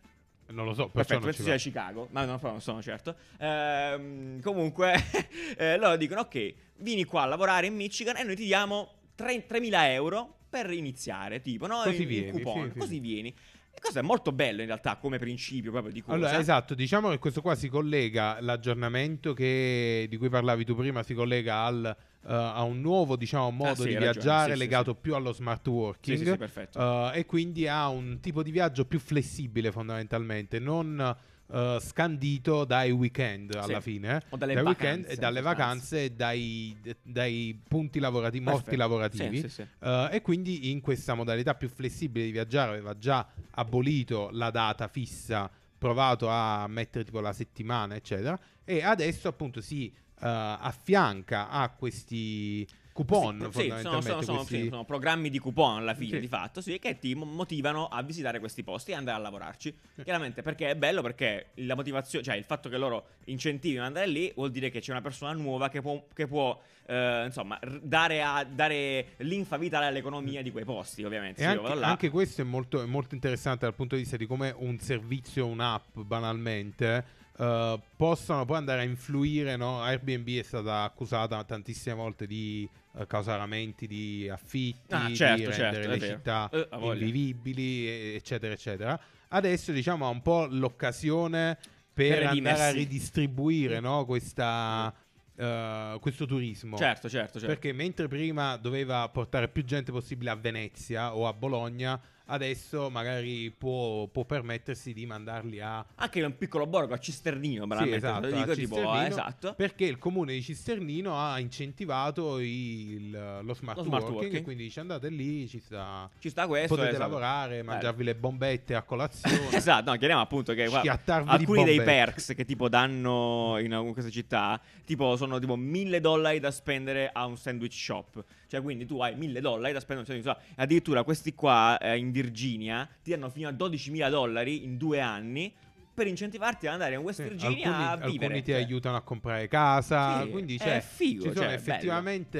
Speaker 1: Non lo so,
Speaker 2: Perfetto, penso sia. Chicago, ma non, non sono certo. Ehm, comunque, eh, loro dicono: Ok, vieni qua a lavorare in Michigan e noi ti diamo 3 3.000 euro per iniziare. Tipo, no?
Speaker 1: Così
Speaker 2: in
Speaker 1: vieni,
Speaker 2: coupon,
Speaker 1: sì, sì.
Speaker 2: Così vieni. E questo è molto bello in realtà come principio proprio di cosa.
Speaker 1: Allora, esatto, diciamo che questo qua si collega, l'aggiornamento che- di cui parlavi tu prima si collega al, eh, a un nuovo diciamo, modo
Speaker 2: Ah, sì,
Speaker 1: di viaggiare
Speaker 2: sì, sì,
Speaker 1: legato più allo smart working
Speaker 2: Sì, sì, sì, perfetto.
Speaker 1: eh, e quindi a un tipo di viaggio più flessibile fondamentalmente, non eh, scandito dai weekend alla
Speaker 2: Sì.
Speaker 1: fine.
Speaker 2: O dalle
Speaker 1: dai
Speaker 2: vacanze,
Speaker 1: weekend e dalle vacanze e dai, dai punti lavorativi, morti lavorativi.
Speaker 2: Sì, sì.
Speaker 1: Eh, e quindi in questa modalità più flessibile di viaggiare aveva già abolito la data fissa, provato a mettere tipo la settimana, eccetera. E adesso appunto si affianca a questi coupon
Speaker 2: Sì, sì, sono, sono- sono-
Speaker 1: questi-
Speaker 2: sono programmi di coupon alla fine,
Speaker 1: Sì.
Speaker 2: di fatto, sì, che ti mo- motivano a visitare questi posti e andare a lavorarci. Chiaramente perché è bello, perché la motivazione, cioè il fatto che loro incentivino ad andare lì vuol dire che c'è una persona nuova che può, che può, eh, insomma, dare, a- dare linfa vitale all'economia di quei posti, ovviamente.
Speaker 1: E anche, anche questo è molto, è molto interessante dal punto di vista di come un servizio, un'app, banalmente, eh, possano poi andare a influire. No? Airbnb è stata accusata tantissime volte di eh, causare aumenti di affitti,
Speaker 2: Ah, certo,
Speaker 1: di
Speaker 2: certo,
Speaker 1: rendere
Speaker 2: è
Speaker 1: le città
Speaker 2: Eh,
Speaker 1: invivibili, eccetera, eccetera. Adesso diciamo ha un po' l'occasione per,
Speaker 2: Per
Speaker 1: andare a ridistribuire no, questa, eh, questo turismo.
Speaker 2: Certo, certo, certo.
Speaker 1: Perché mentre prima doveva portare più gente possibile a Venezia o a Bologna, adesso magari può, può permettersi di mandarli a...
Speaker 2: Anche in un piccolo borgo a Cisternino,
Speaker 1: Sì, esatto,
Speaker 2: dico,
Speaker 1: a
Speaker 2: tipo,
Speaker 1: Cisternino,
Speaker 2: eh, esatto.
Speaker 1: Perché il comune di Cisternino ha incentivato il- lo, smart,
Speaker 2: Lo smart
Speaker 1: working,
Speaker 2: working.
Speaker 1: e quindi dice andate lì, ci sta...
Speaker 2: Ci sta questo.
Speaker 1: potete
Speaker 2: esatto.
Speaker 1: lavorare, mangiarvi le bombette a colazione.
Speaker 2: Esatto, no, chiariamo appunto che guarda, alcuni dei perks che tipo danno in queste città, tipo sono tipo mille dollari da spendere a un sandwich shop. Cioè, quindi tu hai mille dollari da spendere un sandwich shop. Addirittura questi qua eh, in Virginia ti danno fino a 12.000 dollari in due anni per incentivarti ad andare in West Virginia
Speaker 1: alcuni,
Speaker 2: a vivere.
Speaker 1: alcuni ti
Speaker 2: Cioè,
Speaker 1: aiutano a comprare casa,
Speaker 2: Sì,
Speaker 1: quindi
Speaker 2: è
Speaker 1: cioè,
Speaker 2: figo,
Speaker 1: ci sono
Speaker 2: cioè, è
Speaker 1: effettivamente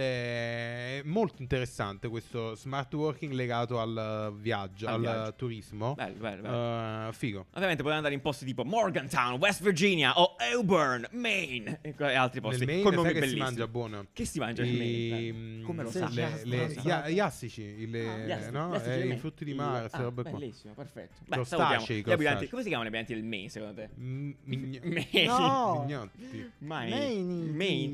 Speaker 1: è molto interessante questo smart working legato al viaggio,
Speaker 2: Al
Speaker 1: al,
Speaker 2: viaggio.
Speaker 1: turismo.
Speaker 2: Bello, bello, bello.
Speaker 1: Eh, figo.
Speaker 2: Ovviamente puoi andare in posti tipo Morgantown, West Virginia o Auburn, Maine e altri posti.
Speaker 1: Nel Maine
Speaker 2: con nomi
Speaker 1: che si mangia buono?
Speaker 2: Che si mangia
Speaker 1: I-
Speaker 2: Maine? Bello. Come lo sa?
Speaker 1: le, le- gli, gli astici, le-
Speaker 2: Gli asti-
Speaker 1: no?
Speaker 2: gli asti
Speaker 1: Eh, i frutti di mare,
Speaker 2: ah,
Speaker 1: robe qua.
Speaker 2: Bellissimo, perfetto. Beh,
Speaker 1: Crostacei,
Speaker 2: gli
Speaker 1: crostacei.
Speaker 2: Come si chiamano gli abitanti del Maine, secondo te?
Speaker 1: Mm, mign-
Speaker 2: Maine.
Speaker 3: No.
Speaker 1: mignotti.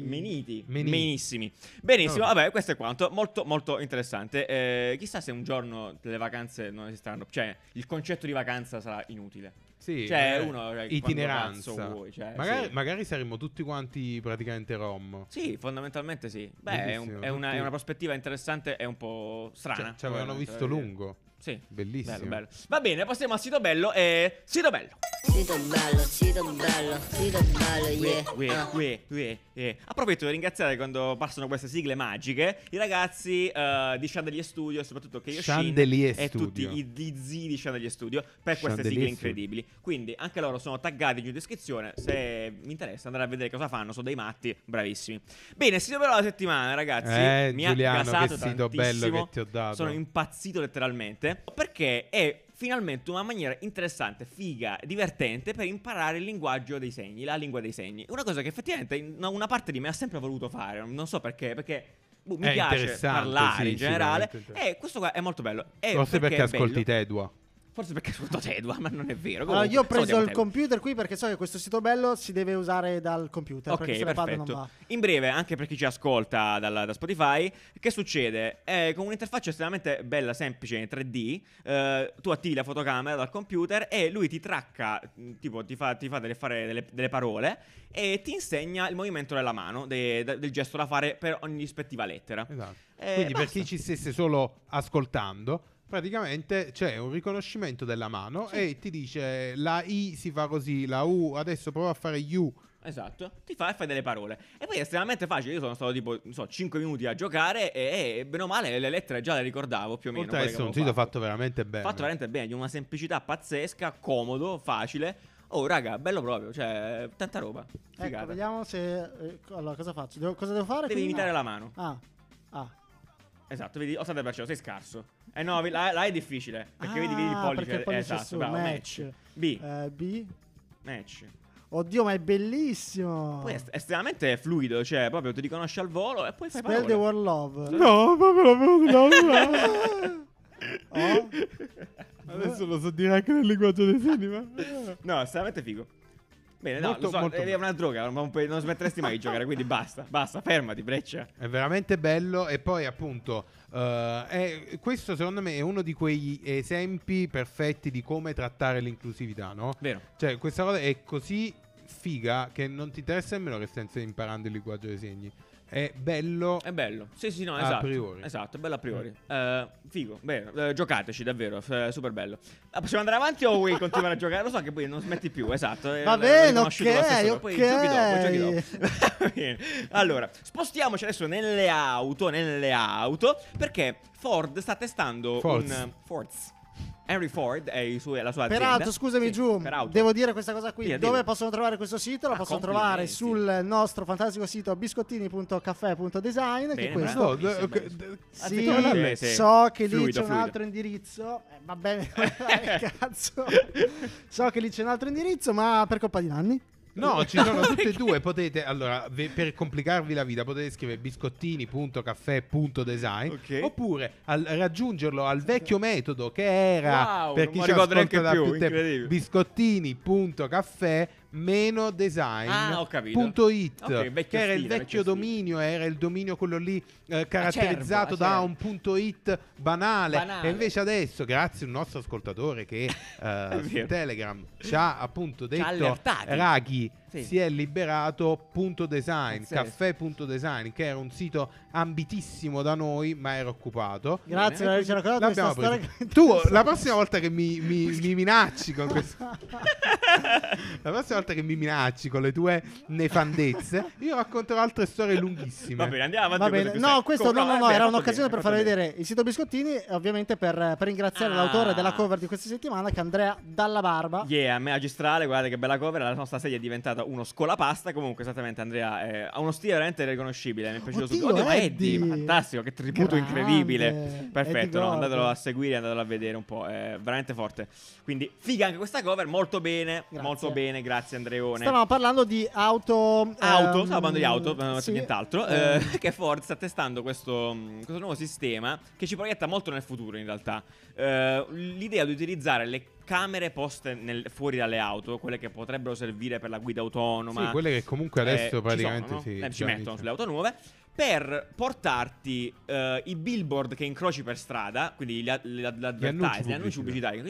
Speaker 3: Meniti.
Speaker 2: Benissimi. Benissimo,
Speaker 1: No.
Speaker 2: vabbè, questo è quanto. Molto, molto interessante. Eh, chissà se un giorno le vacanze non esisteranno. Cioè, il concetto di vacanza sarà inutile.
Speaker 1: Sì,
Speaker 2: Cioè,
Speaker 1: eh,
Speaker 2: uno, cioè,
Speaker 1: itineranza.
Speaker 2: vuoi, cioè,
Speaker 1: magari,
Speaker 2: sì.
Speaker 1: magari saremmo tutti quanti praticamente rom.
Speaker 2: Sì, fondamentalmente sì. Beh, è, un- è una, è una prospettiva interessante e un po' strana.
Speaker 1: Cioè, ci avevano visto
Speaker 2: vedere.
Speaker 1: lungo.
Speaker 2: Sì.
Speaker 1: Bellissimo.
Speaker 2: Bello, bello. Va bene, passiamo al sito bello. E... Sito bello.
Speaker 6: Sito bello, sito bello, sito bello, yeah.
Speaker 2: Uè,
Speaker 6: Ah.
Speaker 2: uè, uè, uè. Approfitto per ringraziare quando passano queste sigle magiche i ragazzi eh, di Chandelier Studio, soprattutto che io
Speaker 1: Chandelier
Speaker 2: e
Speaker 1: Studio.
Speaker 2: tutti i, gli zii di Chandelier Studio per queste
Speaker 1: Chandelier
Speaker 2: sigle
Speaker 1: Studio.
Speaker 2: incredibili. Quindi anche loro sono taggati giù in descrizione. Se vi interessa andare a vedere cosa fanno, sono dei matti, bravissimi. Bene, sito bello della settimana, ragazzi.
Speaker 1: Eh,
Speaker 2: Mi
Speaker 1: Giuliano,
Speaker 2: ha gasato
Speaker 1: che sito bello
Speaker 2: tantissimo.
Speaker 1: che ti ho dato.
Speaker 2: Sono impazzito letteralmente perché è finalmente una maniera interessante, figa, divertente per imparare il linguaggio dei segni, la lingua dei segni. Una cosa che effettivamente una parte di me ha sempre voluto fare, non so perché, perché boh, mi
Speaker 1: È
Speaker 2: piace
Speaker 1: interessante,
Speaker 2: parlare
Speaker 1: sì,
Speaker 2: in generale
Speaker 1: interessante.
Speaker 2: e questo qua è molto bello. E
Speaker 1: Forse perché,
Speaker 2: è
Speaker 1: ascolti
Speaker 2: bello-
Speaker 1: Tedua.
Speaker 2: Forse perché ascolto Tedua, ma non è vero.
Speaker 3: Allora,
Speaker 2: Comunque,
Speaker 3: io ho preso il computer qui perché so che questo sito bello si deve usare dal computer. perché
Speaker 2: Ok,
Speaker 3: se l'iPad non
Speaker 2: perfetto.
Speaker 3: va.
Speaker 2: In breve, anche per chi ci ascolta dalla- da Spotify, che succede? Eh, con un'interfaccia estremamente bella, semplice, in 3D, eh, tu attivi la fotocamera dal computer e lui ti tracca, mh, tipo ti fa, ti fa delle, fare delle, delle parole e ti insegna il movimento della mano, de- de- del gesto da fare per ogni rispettiva lettera.
Speaker 1: Esatto.
Speaker 2: Eh,
Speaker 1: Quindi per
Speaker 2: basta.
Speaker 1: chi ci stesse solo ascoltando, praticamente c'è un riconoscimento della mano e ti dice la I si fa così, la U adesso prova a fare U.
Speaker 2: Esatto, ti fa e fai delle parole. E poi è estremamente facile. Io sono stato tipo, non so, 5 minuti a giocare e, e bene o male le lettere già le ricordavo più o meno.
Speaker 1: Oltre essere un sito fatto veramente bene.
Speaker 2: Fatto veramente bene, di una semplicità pazzesca, comodo, facile. Oh, raga, bello proprio, cioè, tanta roba. Figata.
Speaker 3: Ecco, vediamo se. eh, allora, cosa faccio? Devo- cosa devo fare?
Speaker 2: Devi
Speaker 3: quindi?
Speaker 2: imitare la mano.
Speaker 3: Ah, ah.
Speaker 2: Esatto, vedi, 80%, sei scarso. Eh no, la, la è difficile, perché vedi, vedi il
Speaker 3: Ah,
Speaker 2: pollice.
Speaker 3: perché il pollice
Speaker 2: esatto,
Speaker 3: su,
Speaker 2: bravo,
Speaker 3: match.
Speaker 2: match. B,
Speaker 3: Eh, B.
Speaker 2: match.
Speaker 3: Oddio, ma è bellissimo.
Speaker 2: Poi è est- estremamente fluido, cioè, proprio ti riconosci al volo e poi fai
Speaker 3: Spell the
Speaker 2: parole.
Speaker 3: word love.
Speaker 1: No, proprio no,
Speaker 3: Oh.
Speaker 1: Adesso lo so dire anche nel linguaggio dei segni, ma...
Speaker 2: No, estremamente figo. Bene, no,
Speaker 1: Molto,
Speaker 2: lo so,
Speaker 1: molto
Speaker 2: è una droga, non, non smetteresti mai di giocare, quindi basta, basta, fermati, breccia.
Speaker 1: È veramente bello e poi appunto eh, è- questo secondo me è uno di quegli esempi perfetti di come trattare l'inclusività, no?
Speaker 2: Vero.
Speaker 1: Cioè questa cosa è così figa che non ti interessa nemmeno che stai imparando il linguaggio dei segni. è bello.
Speaker 2: È bello. Sì, sì, no,
Speaker 1: A
Speaker 2: esatto.
Speaker 1: priori.
Speaker 2: Esatto, è bello a priori. Eh, figo, bene. eh, giocateci, davvero. f- super bello. Ah, possiamo andare avanti o vuoi continuare a giocare? Lo so che poi non smetti più, esatto.
Speaker 3: Va bene, ok,
Speaker 2: ora. Poi giochi dopo, giochi
Speaker 3: ok.
Speaker 2: dopo. Va bene. Allora, spostiamoci adesso nelle auto, nelle auto, perché Ford sta testando
Speaker 1: Fords.
Speaker 2: un Fords. Henry Ford è il suo- la sua azienda.
Speaker 3: Peraltro, scusami
Speaker 2: Sì,
Speaker 3: giù, devo dire questa cosa qui.
Speaker 2: Dillo,
Speaker 3: Dove
Speaker 2: dillo.
Speaker 3: possono trovare questo sito? Lo
Speaker 2: Ah,
Speaker 3: possono trovare sul nostro fantastico sito biscottini.caffè.design. Che
Speaker 2: Bene,
Speaker 3: questo
Speaker 1: No, d-
Speaker 3: Sì,
Speaker 2: Aspetta, l'inglese.
Speaker 3: so che lì
Speaker 2: Fluido,
Speaker 3: c'è un
Speaker 2: fluido.
Speaker 3: altro indirizzo. Eh, va bene, cazzo. so che lì c'è un altro indirizzo, ma per colpa di Nanni.
Speaker 1: No, ci sono tutte e due. Potete, allora, ve- per complicarvi la vita, potete scrivere biscottini.caffè.design
Speaker 2: Ok.
Speaker 1: oppure al- raggiungerlo al vecchio metodo che era
Speaker 2: Wow,
Speaker 1: per
Speaker 2: non
Speaker 1: chi
Speaker 2: mi
Speaker 1: ci
Speaker 2: ricordo neanche
Speaker 1: ascolta da
Speaker 2: più,
Speaker 1: più tempo,
Speaker 2: incredibile.
Speaker 1: biscottini.caffè meno design
Speaker 2: Ah, ho capito.
Speaker 1: punto it,
Speaker 2: Ok, vecchio
Speaker 1: che era il
Speaker 2: stile,
Speaker 1: vecchio
Speaker 2: vecchio stile.
Speaker 1: dominio era il dominio quello lì eh, caratterizzato
Speaker 2: Acerbo,
Speaker 1: da
Speaker 2: acerbo.
Speaker 1: un punto it banale.
Speaker 2: Banale.
Speaker 1: e invece adesso grazie a un nostro ascoltatore che eh, su. Telegram ci ha appunto detto. Raghi
Speaker 2: Sì.
Speaker 1: si è liberato punto design,
Speaker 2: Pazzesco.
Speaker 1: caffè.design, che era un sito ambitissimo da noi, ma era occupato.
Speaker 3: Grazie per averci raccontato questa.
Speaker 1: Tu la prossima volta che mi, mi- mi minacci con questo La prossima volta che mi minacci con le tue nefandezze, io racconterò altre storie lunghissime.
Speaker 2: Va bene, andiamo avanti.
Speaker 3: Bene, no, questo
Speaker 2: Comunque,
Speaker 3: no, no, era un'occasione
Speaker 2: bene,
Speaker 3: per far vedere il sito Biscottini ovviamente per, per ringraziare
Speaker 2: Ah.
Speaker 3: l'autore della cover di questa settimana che è Andrea Dalla Barba.
Speaker 2: Yeah, magistrale, guardate che bella cover. La nostra sedia è diventata uno scolapasta. Comunque, esattamente, Andrea eh, ha uno stile veramente riconoscibile. Mi è piaciuto
Speaker 3: Oddio,
Speaker 2: subito. Oddio,
Speaker 3: Eddie!
Speaker 2: Eddie, fantastico, che tributo
Speaker 3: Grande.
Speaker 2: incredibile. Perfetto, no, andatelo a seguire, andatelo a vedere un po'. È veramente forte. Quindi, figa anche questa cover. Molto bene,
Speaker 3: Grazie.
Speaker 2: molto bene. Grazie, Andreone.
Speaker 3: Stavamo parlando di auto.
Speaker 2: Auto,
Speaker 3: ehm,
Speaker 2: stavo parlando di auto, non
Speaker 3: sì.
Speaker 2: nient'altro.
Speaker 3: Eh,
Speaker 2: eh, che Ford sta testando questo, questo nuovo sistema che ci proietta molto nel futuro, in realtà. Eh, l'idea di utilizzare le camere poste nel- fuori dalle auto, quelle che potrebbero servire per la guida autonoma.
Speaker 1: Sì, quelle che comunque
Speaker 2: eh,
Speaker 1: adesso
Speaker 2: ci
Speaker 1: praticamente
Speaker 2: sono, no?
Speaker 1: sì,
Speaker 2: Eh, ci mettono sulle auto nuove. Per portarti eh, i billboard che incroci per strada, quindi gli, gli ad- l'advertising, gli annunci pubblicitari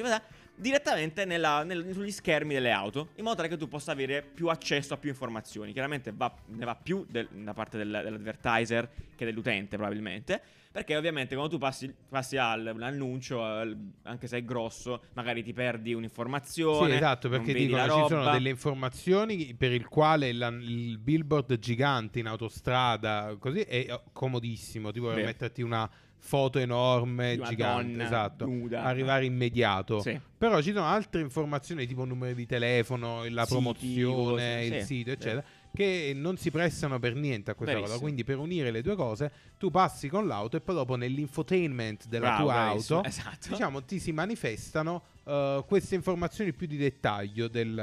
Speaker 2: direttamente nella- nel- sugli schermi delle auto, in modo tale che tu possa avere più accesso a più informazioni. Chiaramente va- ne va più del- da parte del- dell'advertiser che dell'utente, probabilmente. Perché ovviamente quando tu passi, passi al- all'annuncio, al- anche se è grosso, magari ti perdi un'informazione.
Speaker 1: Sì, esatto, perché dicono ci sono delle informazioni per il quale la- il billboard gigante in autostrada così è eh, comodissimo, tipo per metterti una foto enorme,
Speaker 2: una
Speaker 1: gigante, esatto,
Speaker 2: nuda.
Speaker 1: arrivare immediato.
Speaker 2: Sì.
Speaker 1: Però ci sono altre informazioni tipo numero di telefono, la
Speaker 2: Siti,
Speaker 1: promozione,
Speaker 2: cose,
Speaker 1: il
Speaker 2: sì,
Speaker 1: sito, eccetera, che non si prestano per niente a questa cosa.
Speaker 2: Verissimo.
Speaker 1: Quindi per unire le due cose, tu passi con l'auto e poi dopo nell'infotainment della
Speaker 2: Bravo,
Speaker 1: tua
Speaker 2: bravissimo,
Speaker 1: auto,
Speaker 2: esatto.
Speaker 1: diciamo, ti si manifestano eh, queste informazioni più di dettaglio del,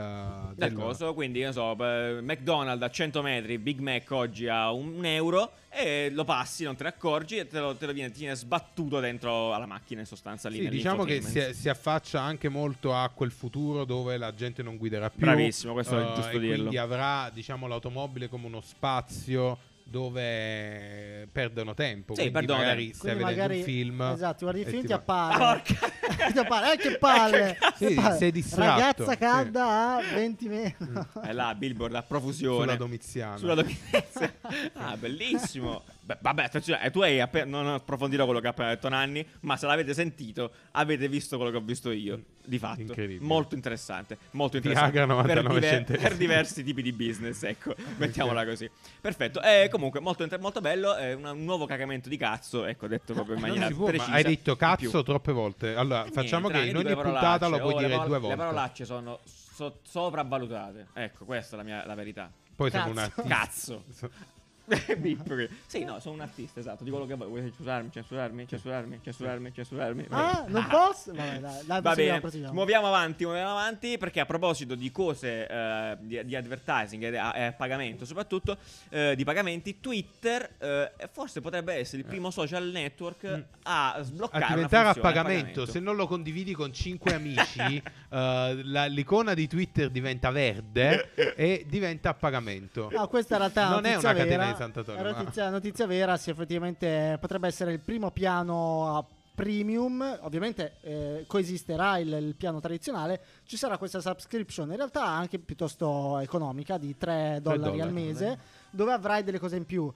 Speaker 2: Del
Speaker 1: del-
Speaker 2: coso, quindi io so, eh, McDonald's a 100 metri, Big Mac oggi a un euro e lo passi, non te ne accorgi e te lo, te lo viene, viene sbattuto dentro alla macchina in sostanza lì.
Speaker 1: Sì, diciamo che si, si affaccia anche molto a quel futuro dove la gente non guiderà più.
Speaker 2: Bravissimo, questo è
Speaker 1: eh,
Speaker 2: giusto dirlo.
Speaker 1: Quindi avrà, diciamo, l'automobile come uno spazio dove perdono tempo.
Speaker 2: Sì,
Speaker 1: quindi
Speaker 2: perdono
Speaker 1: magari
Speaker 2: tempo.
Speaker 1: stai
Speaker 3: Quindi
Speaker 1: vedendo
Speaker 3: magari,
Speaker 1: un film.
Speaker 3: Esatto, guardi il
Speaker 1: e
Speaker 3: film
Speaker 1: ti
Speaker 3: appare.
Speaker 2: Porca-
Speaker 3: ti appare. Eh, che palle!
Speaker 1: Sì,
Speaker 3: palle.
Speaker 1: sei distratto,
Speaker 3: Ragazza
Speaker 1: sì.
Speaker 3: calda a 20 meno.
Speaker 2: È là, billboard a profusione.
Speaker 1: Sulla Domiziana.
Speaker 2: Sulla Domiziana. ah, bellissimo. Beh, vabbè, attenzione, eh, tu hai appe- non approfondito quello che ha appena detto Nanni, ma se l'avete sentito, avete visto quello che ho visto io. Di fatto. Molto interessante. Molto interessante. Per,
Speaker 1: 99
Speaker 2: diver- per diversi tipi di business, ecco. Mettiamola così. Perfetto. Eh, comunque, molto, inter- molto bello. È una- un nuovo cagamento di cazzo, ecco, detto proprio in
Speaker 1: Non
Speaker 2: maniera
Speaker 1: può, ma
Speaker 2: precisa.
Speaker 1: hai detto cazzo troppe volte. Allora,
Speaker 2: Eh,
Speaker 1: facciamo
Speaker 2: niente,
Speaker 1: che in ogni puntata lo puoi
Speaker 2: Oh,
Speaker 1: dire
Speaker 2: parol-
Speaker 1: due volte.
Speaker 2: Le parolacce sono so- sopravvalutate. Ecco, questa è la, mia, la verità.
Speaker 1: Poi siamo un
Speaker 3: Cazzo.
Speaker 2: Cazzo. Sì, no, sono un artista, esatto. Di quello che vuoi. Vuoi censurarmi, censurarmi, censurarmi, censurarmi, censurarmi.
Speaker 3: Ah, non posso? Vabbè, dai, dai,
Speaker 2: Va bene, muoviamo avanti, muoviamo avanti perché a proposito di cose eh, di, di advertising e a, e a pagamento soprattutto, eh, di pagamenti, Twitter eh, forse potrebbe essere il primo social network a
Speaker 1: a
Speaker 2: sbloccare una
Speaker 1: diventare a
Speaker 2: funzione
Speaker 1: pagamento. Se non lo condividi con cinque amici, eh, la- l'icona di Twitter diventa verde e diventa a pagamento.
Speaker 3: No, questa in realtà
Speaker 1: Non è una catena Sant'Antonio,
Speaker 3: È
Speaker 1: ma-
Speaker 3: notizia, notizia vera, sì, effettivamente potrebbe essere il primo piano a premium. Ovviamente eh, coesisterà il, il piano tradizionale. Ci sarà questa subscription, in realtà anche piuttosto economica, di 3 dollari, al
Speaker 1: dollari.
Speaker 3: mese, dove avrai delle cose in più.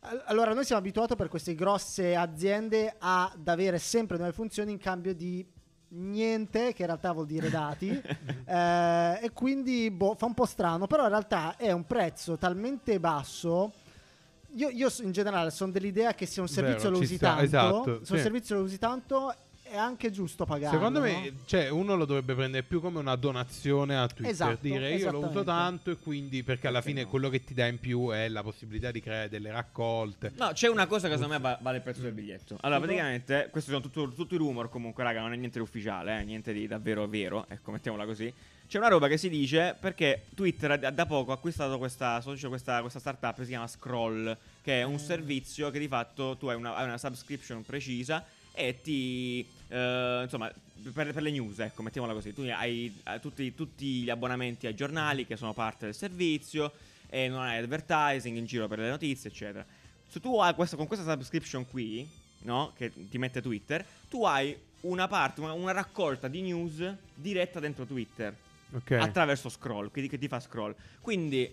Speaker 3: All- Allora, noi siamo abituati per queste grosse aziende ad avere sempre nuove funzioni in cambio di niente, che in realtà vuol dire dati, eh, e quindi boh, fa un po' strano, però in realtà è un prezzo talmente basso. Io, io in generale sono dell'idea che se un servizio
Speaker 1: Vero,
Speaker 3: lo usi
Speaker 1: sta,
Speaker 3: tanto,
Speaker 1: esatto,
Speaker 3: se un
Speaker 1: sì.
Speaker 3: servizio lo usi tanto, è anche giusto pagarlo.
Speaker 1: Secondo
Speaker 3: no?
Speaker 1: me, cioè, uno lo dovrebbe prendere più come una donazione a Twitter.
Speaker 3: Esatto,
Speaker 1: dire io lo uso tanto e quindi perché alla fine
Speaker 2: no?
Speaker 1: quello che ti dà in più è la possibilità di creare delle raccolte.
Speaker 2: No, c'è una cosa che secondo me va- vale il prezzo del biglietto. Allora, praticamente, questi sono tutto- tutti i rumor comunque, raga, non è niente di ufficiale, eh, niente di davvero vero, ecco, mettiamola così. C'è una roba che si dice perché Twitter da, da poco ha acquistato questa, questa, questa startup che si chiama Scroll, che è un servizio che di fatto tu hai una, hai una subscription precisa e ti... eh, insomma, per, per le news, ecco, mettiamola così. Tu hai eh, tutti, tutti gli abbonamenti ai giornali che sono parte del servizio e non hai advertising in giro per le notizie, eccetera. Se tu hai questa, con questa subscription qui, no? Che ti mette Twitter, tu hai una parte, una, una raccolta di news diretta dentro Twitter
Speaker 1: Ok.
Speaker 2: attraverso scroll, quindi che ti fa scroll. Quindi,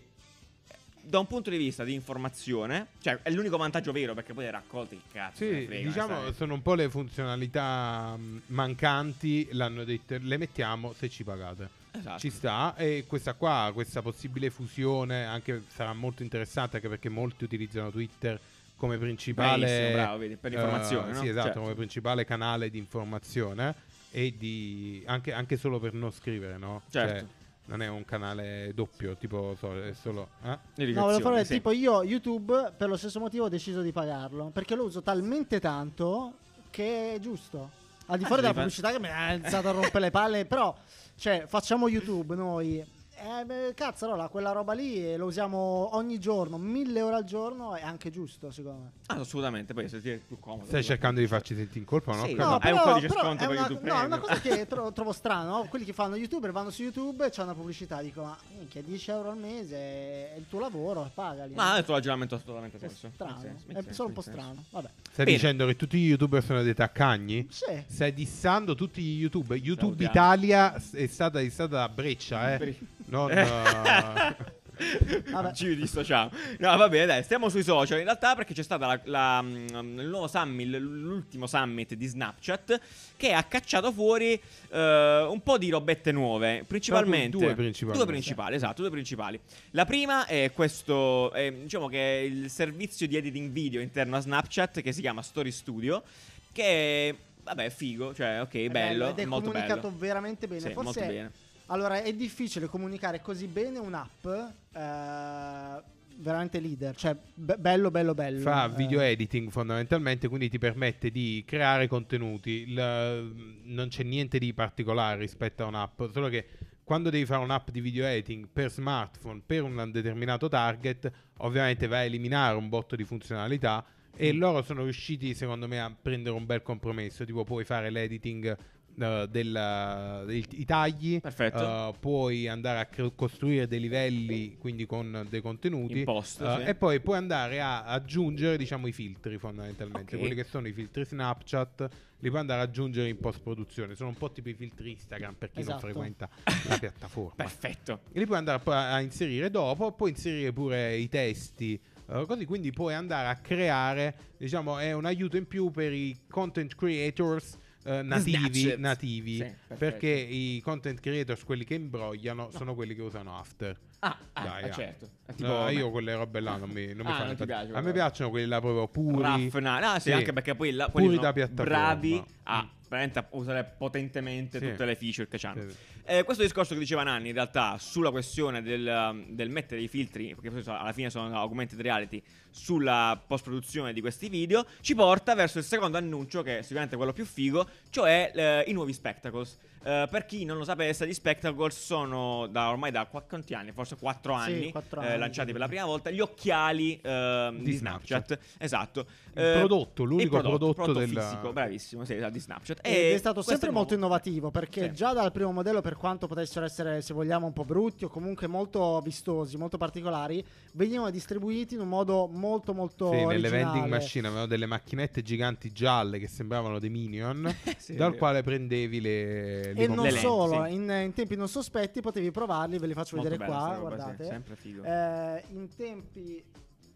Speaker 2: da un punto di vista di informazione, cioè è l'unico vantaggio vero perché poi le raccolte il cazzo.
Speaker 1: Sì,
Speaker 2: frega,
Speaker 1: diciamo
Speaker 2: sai.
Speaker 1: sono un po' le funzionalità mh, mancanti, l'hanno detto, le mettiamo se ci pagate.
Speaker 2: Esatto.
Speaker 1: Ci sta e questa qua, questa possibile fusione anche sarà molto interessante anche perché molti utilizzano Twitter come principale
Speaker 2: bravo, vedi, per
Speaker 1: eh,
Speaker 2: informazione, no?
Speaker 1: Sì, esatto,
Speaker 2: Certo.
Speaker 1: come principale canale di informazione e di anche, anche solo per non scrivere, no?
Speaker 2: Certo.
Speaker 1: Cioè, non è un canale doppio, tipo so- è solo eh?
Speaker 3: No, volevo fare
Speaker 2: sì.
Speaker 3: tipo io YouTube per lo stesso motivo ho deciso di pagarlo perché lo uso talmente tanto che è giusto. Al di
Speaker 2: Ah,
Speaker 3: fuori
Speaker 2: sì,
Speaker 3: della
Speaker 2: fa-
Speaker 3: pubblicità che mi ha iniziato a rompere le palle, però cioè facciamo YouTube noi. Eh, allora quella roba lì eh, lo usiamo ogni giorno, mille ore al giorno, è anche giusto, secondo me.
Speaker 2: Ah, assolutamente, poi se ti è più comodo.
Speaker 1: Stai cercando di farci sentire in colpa, no?
Speaker 2: Sì,
Speaker 1: Credo.
Speaker 2: no, hai un codice
Speaker 3: però
Speaker 2: sconto per
Speaker 3: una,
Speaker 2: YouTube
Speaker 3: no, è una cosa che tro- trovo strano. no? Quelli che fanno YouTuber vanno su YouTube e c'è una pubblicità. Dico, ma minchia, 10 euro al mese è il tuo lavoro, pagali.
Speaker 2: Ma il tuo ragionamento ha assolutamente
Speaker 3: È
Speaker 2: senso.
Speaker 3: strano,
Speaker 2: senso,
Speaker 3: è
Speaker 2: make
Speaker 3: solo un po'
Speaker 2: sense.
Speaker 3: strano. Vabbè.
Speaker 1: Stai
Speaker 2: Bene.
Speaker 1: dicendo che tutti gli youtuber sono dei taccagni?
Speaker 3: Sì.
Speaker 1: Stai dissando tutti gli youtuber. YouTube
Speaker 2: Salutiamo.
Speaker 1: Italia è stata, è stata a breccia, eh.
Speaker 2: Breccia.
Speaker 1: Non, eh,
Speaker 3: Vabbè.
Speaker 2: Ci dissociamo. No, va bene, dai, stiamo sui social. In realtà, perché c'è stato mm, il nuovo summit, l'ultimo summit di Snapchat, che ha cacciato fuori eh, un po' di robette nuove. Principalmente
Speaker 1: due principalmente.
Speaker 2: Due principali, esatto, due principali. La prima è questo, è, diciamo che è il servizio di editing video interno a Snapchat che si chiama Story Studio. Che vabbè, è figo, cioè, ok, bello,
Speaker 3: ed è
Speaker 2: molto
Speaker 3: comunicato
Speaker 2: bello.
Speaker 3: veramente bene.
Speaker 2: Sì,
Speaker 3: Forse
Speaker 2: molto bene.
Speaker 3: Allora, è difficile comunicare così bene un'app eh, veramente leader, cioè be- bello bello bello.
Speaker 1: fa
Speaker 3: Eh,
Speaker 1: video editing fondamentalmente, quindi ti permette di creare contenuti. Il- non c'è niente di particolare rispetto a un'app, solo che quando devi fare un'app di video editing per smartphone per un determinato target, ovviamente vai a eliminare un botto di funzionalità. E
Speaker 2: Mm.
Speaker 1: loro sono riusciti, secondo me, a prendere un bel compromesso. Tipo, puoi fare l'editing eh, del- dei i tagli,
Speaker 2: Perfetto.
Speaker 1: eh, puoi andare a cre- costruire dei livelli, quindi con dei contenuti.
Speaker 2: Post,
Speaker 1: eh,
Speaker 2: sì.
Speaker 1: E poi puoi andare a aggiungere, diciamo, i filtri fondamentalmente.
Speaker 2: Ok.
Speaker 1: Quelli che sono i filtri Snapchat, li puoi andare ad aggiungere in post produzione. Sono un po' tipo i filtri Instagram per chi non
Speaker 3: Esatto.
Speaker 1: frequenta la piattaforma.
Speaker 2: Perfetto.
Speaker 1: E li puoi andare poi a inserire dopo, puoi inserire pure i testi. eh, così quindi puoi andare a creare, diciamo, è un aiuto in più per i content creators eh, nativi, nativi
Speaker 2: Sì,
Speaker 1: perché i content creators, quelli che imbrogliano, sono quelli che usano After.
Speaker 2: Ah, ah,
Speaker 1: Dai,
Speaker 2: eh,
Speaker 1: ah.
Speaker 2: certo.
Speaker 1: No, io quelle robe là non mi, non mi
Speaker 2: Ah,
Speaker 1: fanno
Speaker 2: non piacciono,
Speaker 1: A me piacciono quelli là proprio puri.
Speaker 2: raffinati. Ah, sì,
Speaker 1: Sì.
Speaker 2: anche perché poi là,
Speaker 1: Puri da piattaforma.
Speaker 2: bravi a
Speaker 1: Mm.
Speaker 2: veramente a usare potentemente
Speaker 1: Sì.
Speaker 2: tutte le feature che hanno.
Speaker 1: Sì.
Speaker 2: Eh, questo discorso che diceva Nanni in realtà sulla questione del, del mettere i filtri, perché alla fine sono augmented reality, sulla post produzione di questi video, ci porta verso il secondo annuncio che è sicuramente quello più figo, cioè eh, i nuovi spectacles. Eh, per chi non lo sapesse, gli spectacles sono da ormai da qua- quanti anni? Forse 4
Speaker 3: Sì,
Speaker 2: anni,
Speaker 3: quattro
Speaker 2: eh,
Speaker 3: anni,
Speaker 2: lanciati
Speaker 3: sì.
Speaker 2: per la prima volta, gli occhiali ehm, di,
Speaker 1: Di
Speaker 2: Snapchat.
Speaker 1: Snapchat.
Speaker 2: Esatto.
Speaker 1: Il prodotto, l'unico
Speaker 2: il prodotto,
Speaker 1: prodotto
Speaker 2: prodotto
Speaker 1: del-
Speaker 2: fisico, bravissimo, sì, esatto, di Snapchat.
Speaker 3: Ed
Speaker 2: E
Speaker 3: è stato sempre
Speaker 2: è
Speaker 3: molto
Speaker 2: nuovo.
Speaker 3: innovativo perché
Speaker 2: Sì.
Speaker 3: già dal primo modello, per quanto potessero essere, se vogliamo, un po' brutti o comunque molto vistosi, molto particolari, venivano distribuiti in un modo molto molto
Speaker 1: Sì, nelle
Speaker 3: originale.
Speaker 1: vending machine avevano delle macchinette giganti gialle che sembravano dei minion,
Speaker 2: Sì,
Speaker 1: dal quale prendevi le, li
Speaker 3: E non
Speaker 2: Le lenti,
Speaker 3: solo,
Speaker 2: sì.
Speaker 3: in, in tempi non sospetti potevi provarli, ve li faccio
Speaker 2: Molto
Speaker 3: vedere qua, guardate.
Speaker 2: sempre figo.
Speaker 3: Eh, in tempi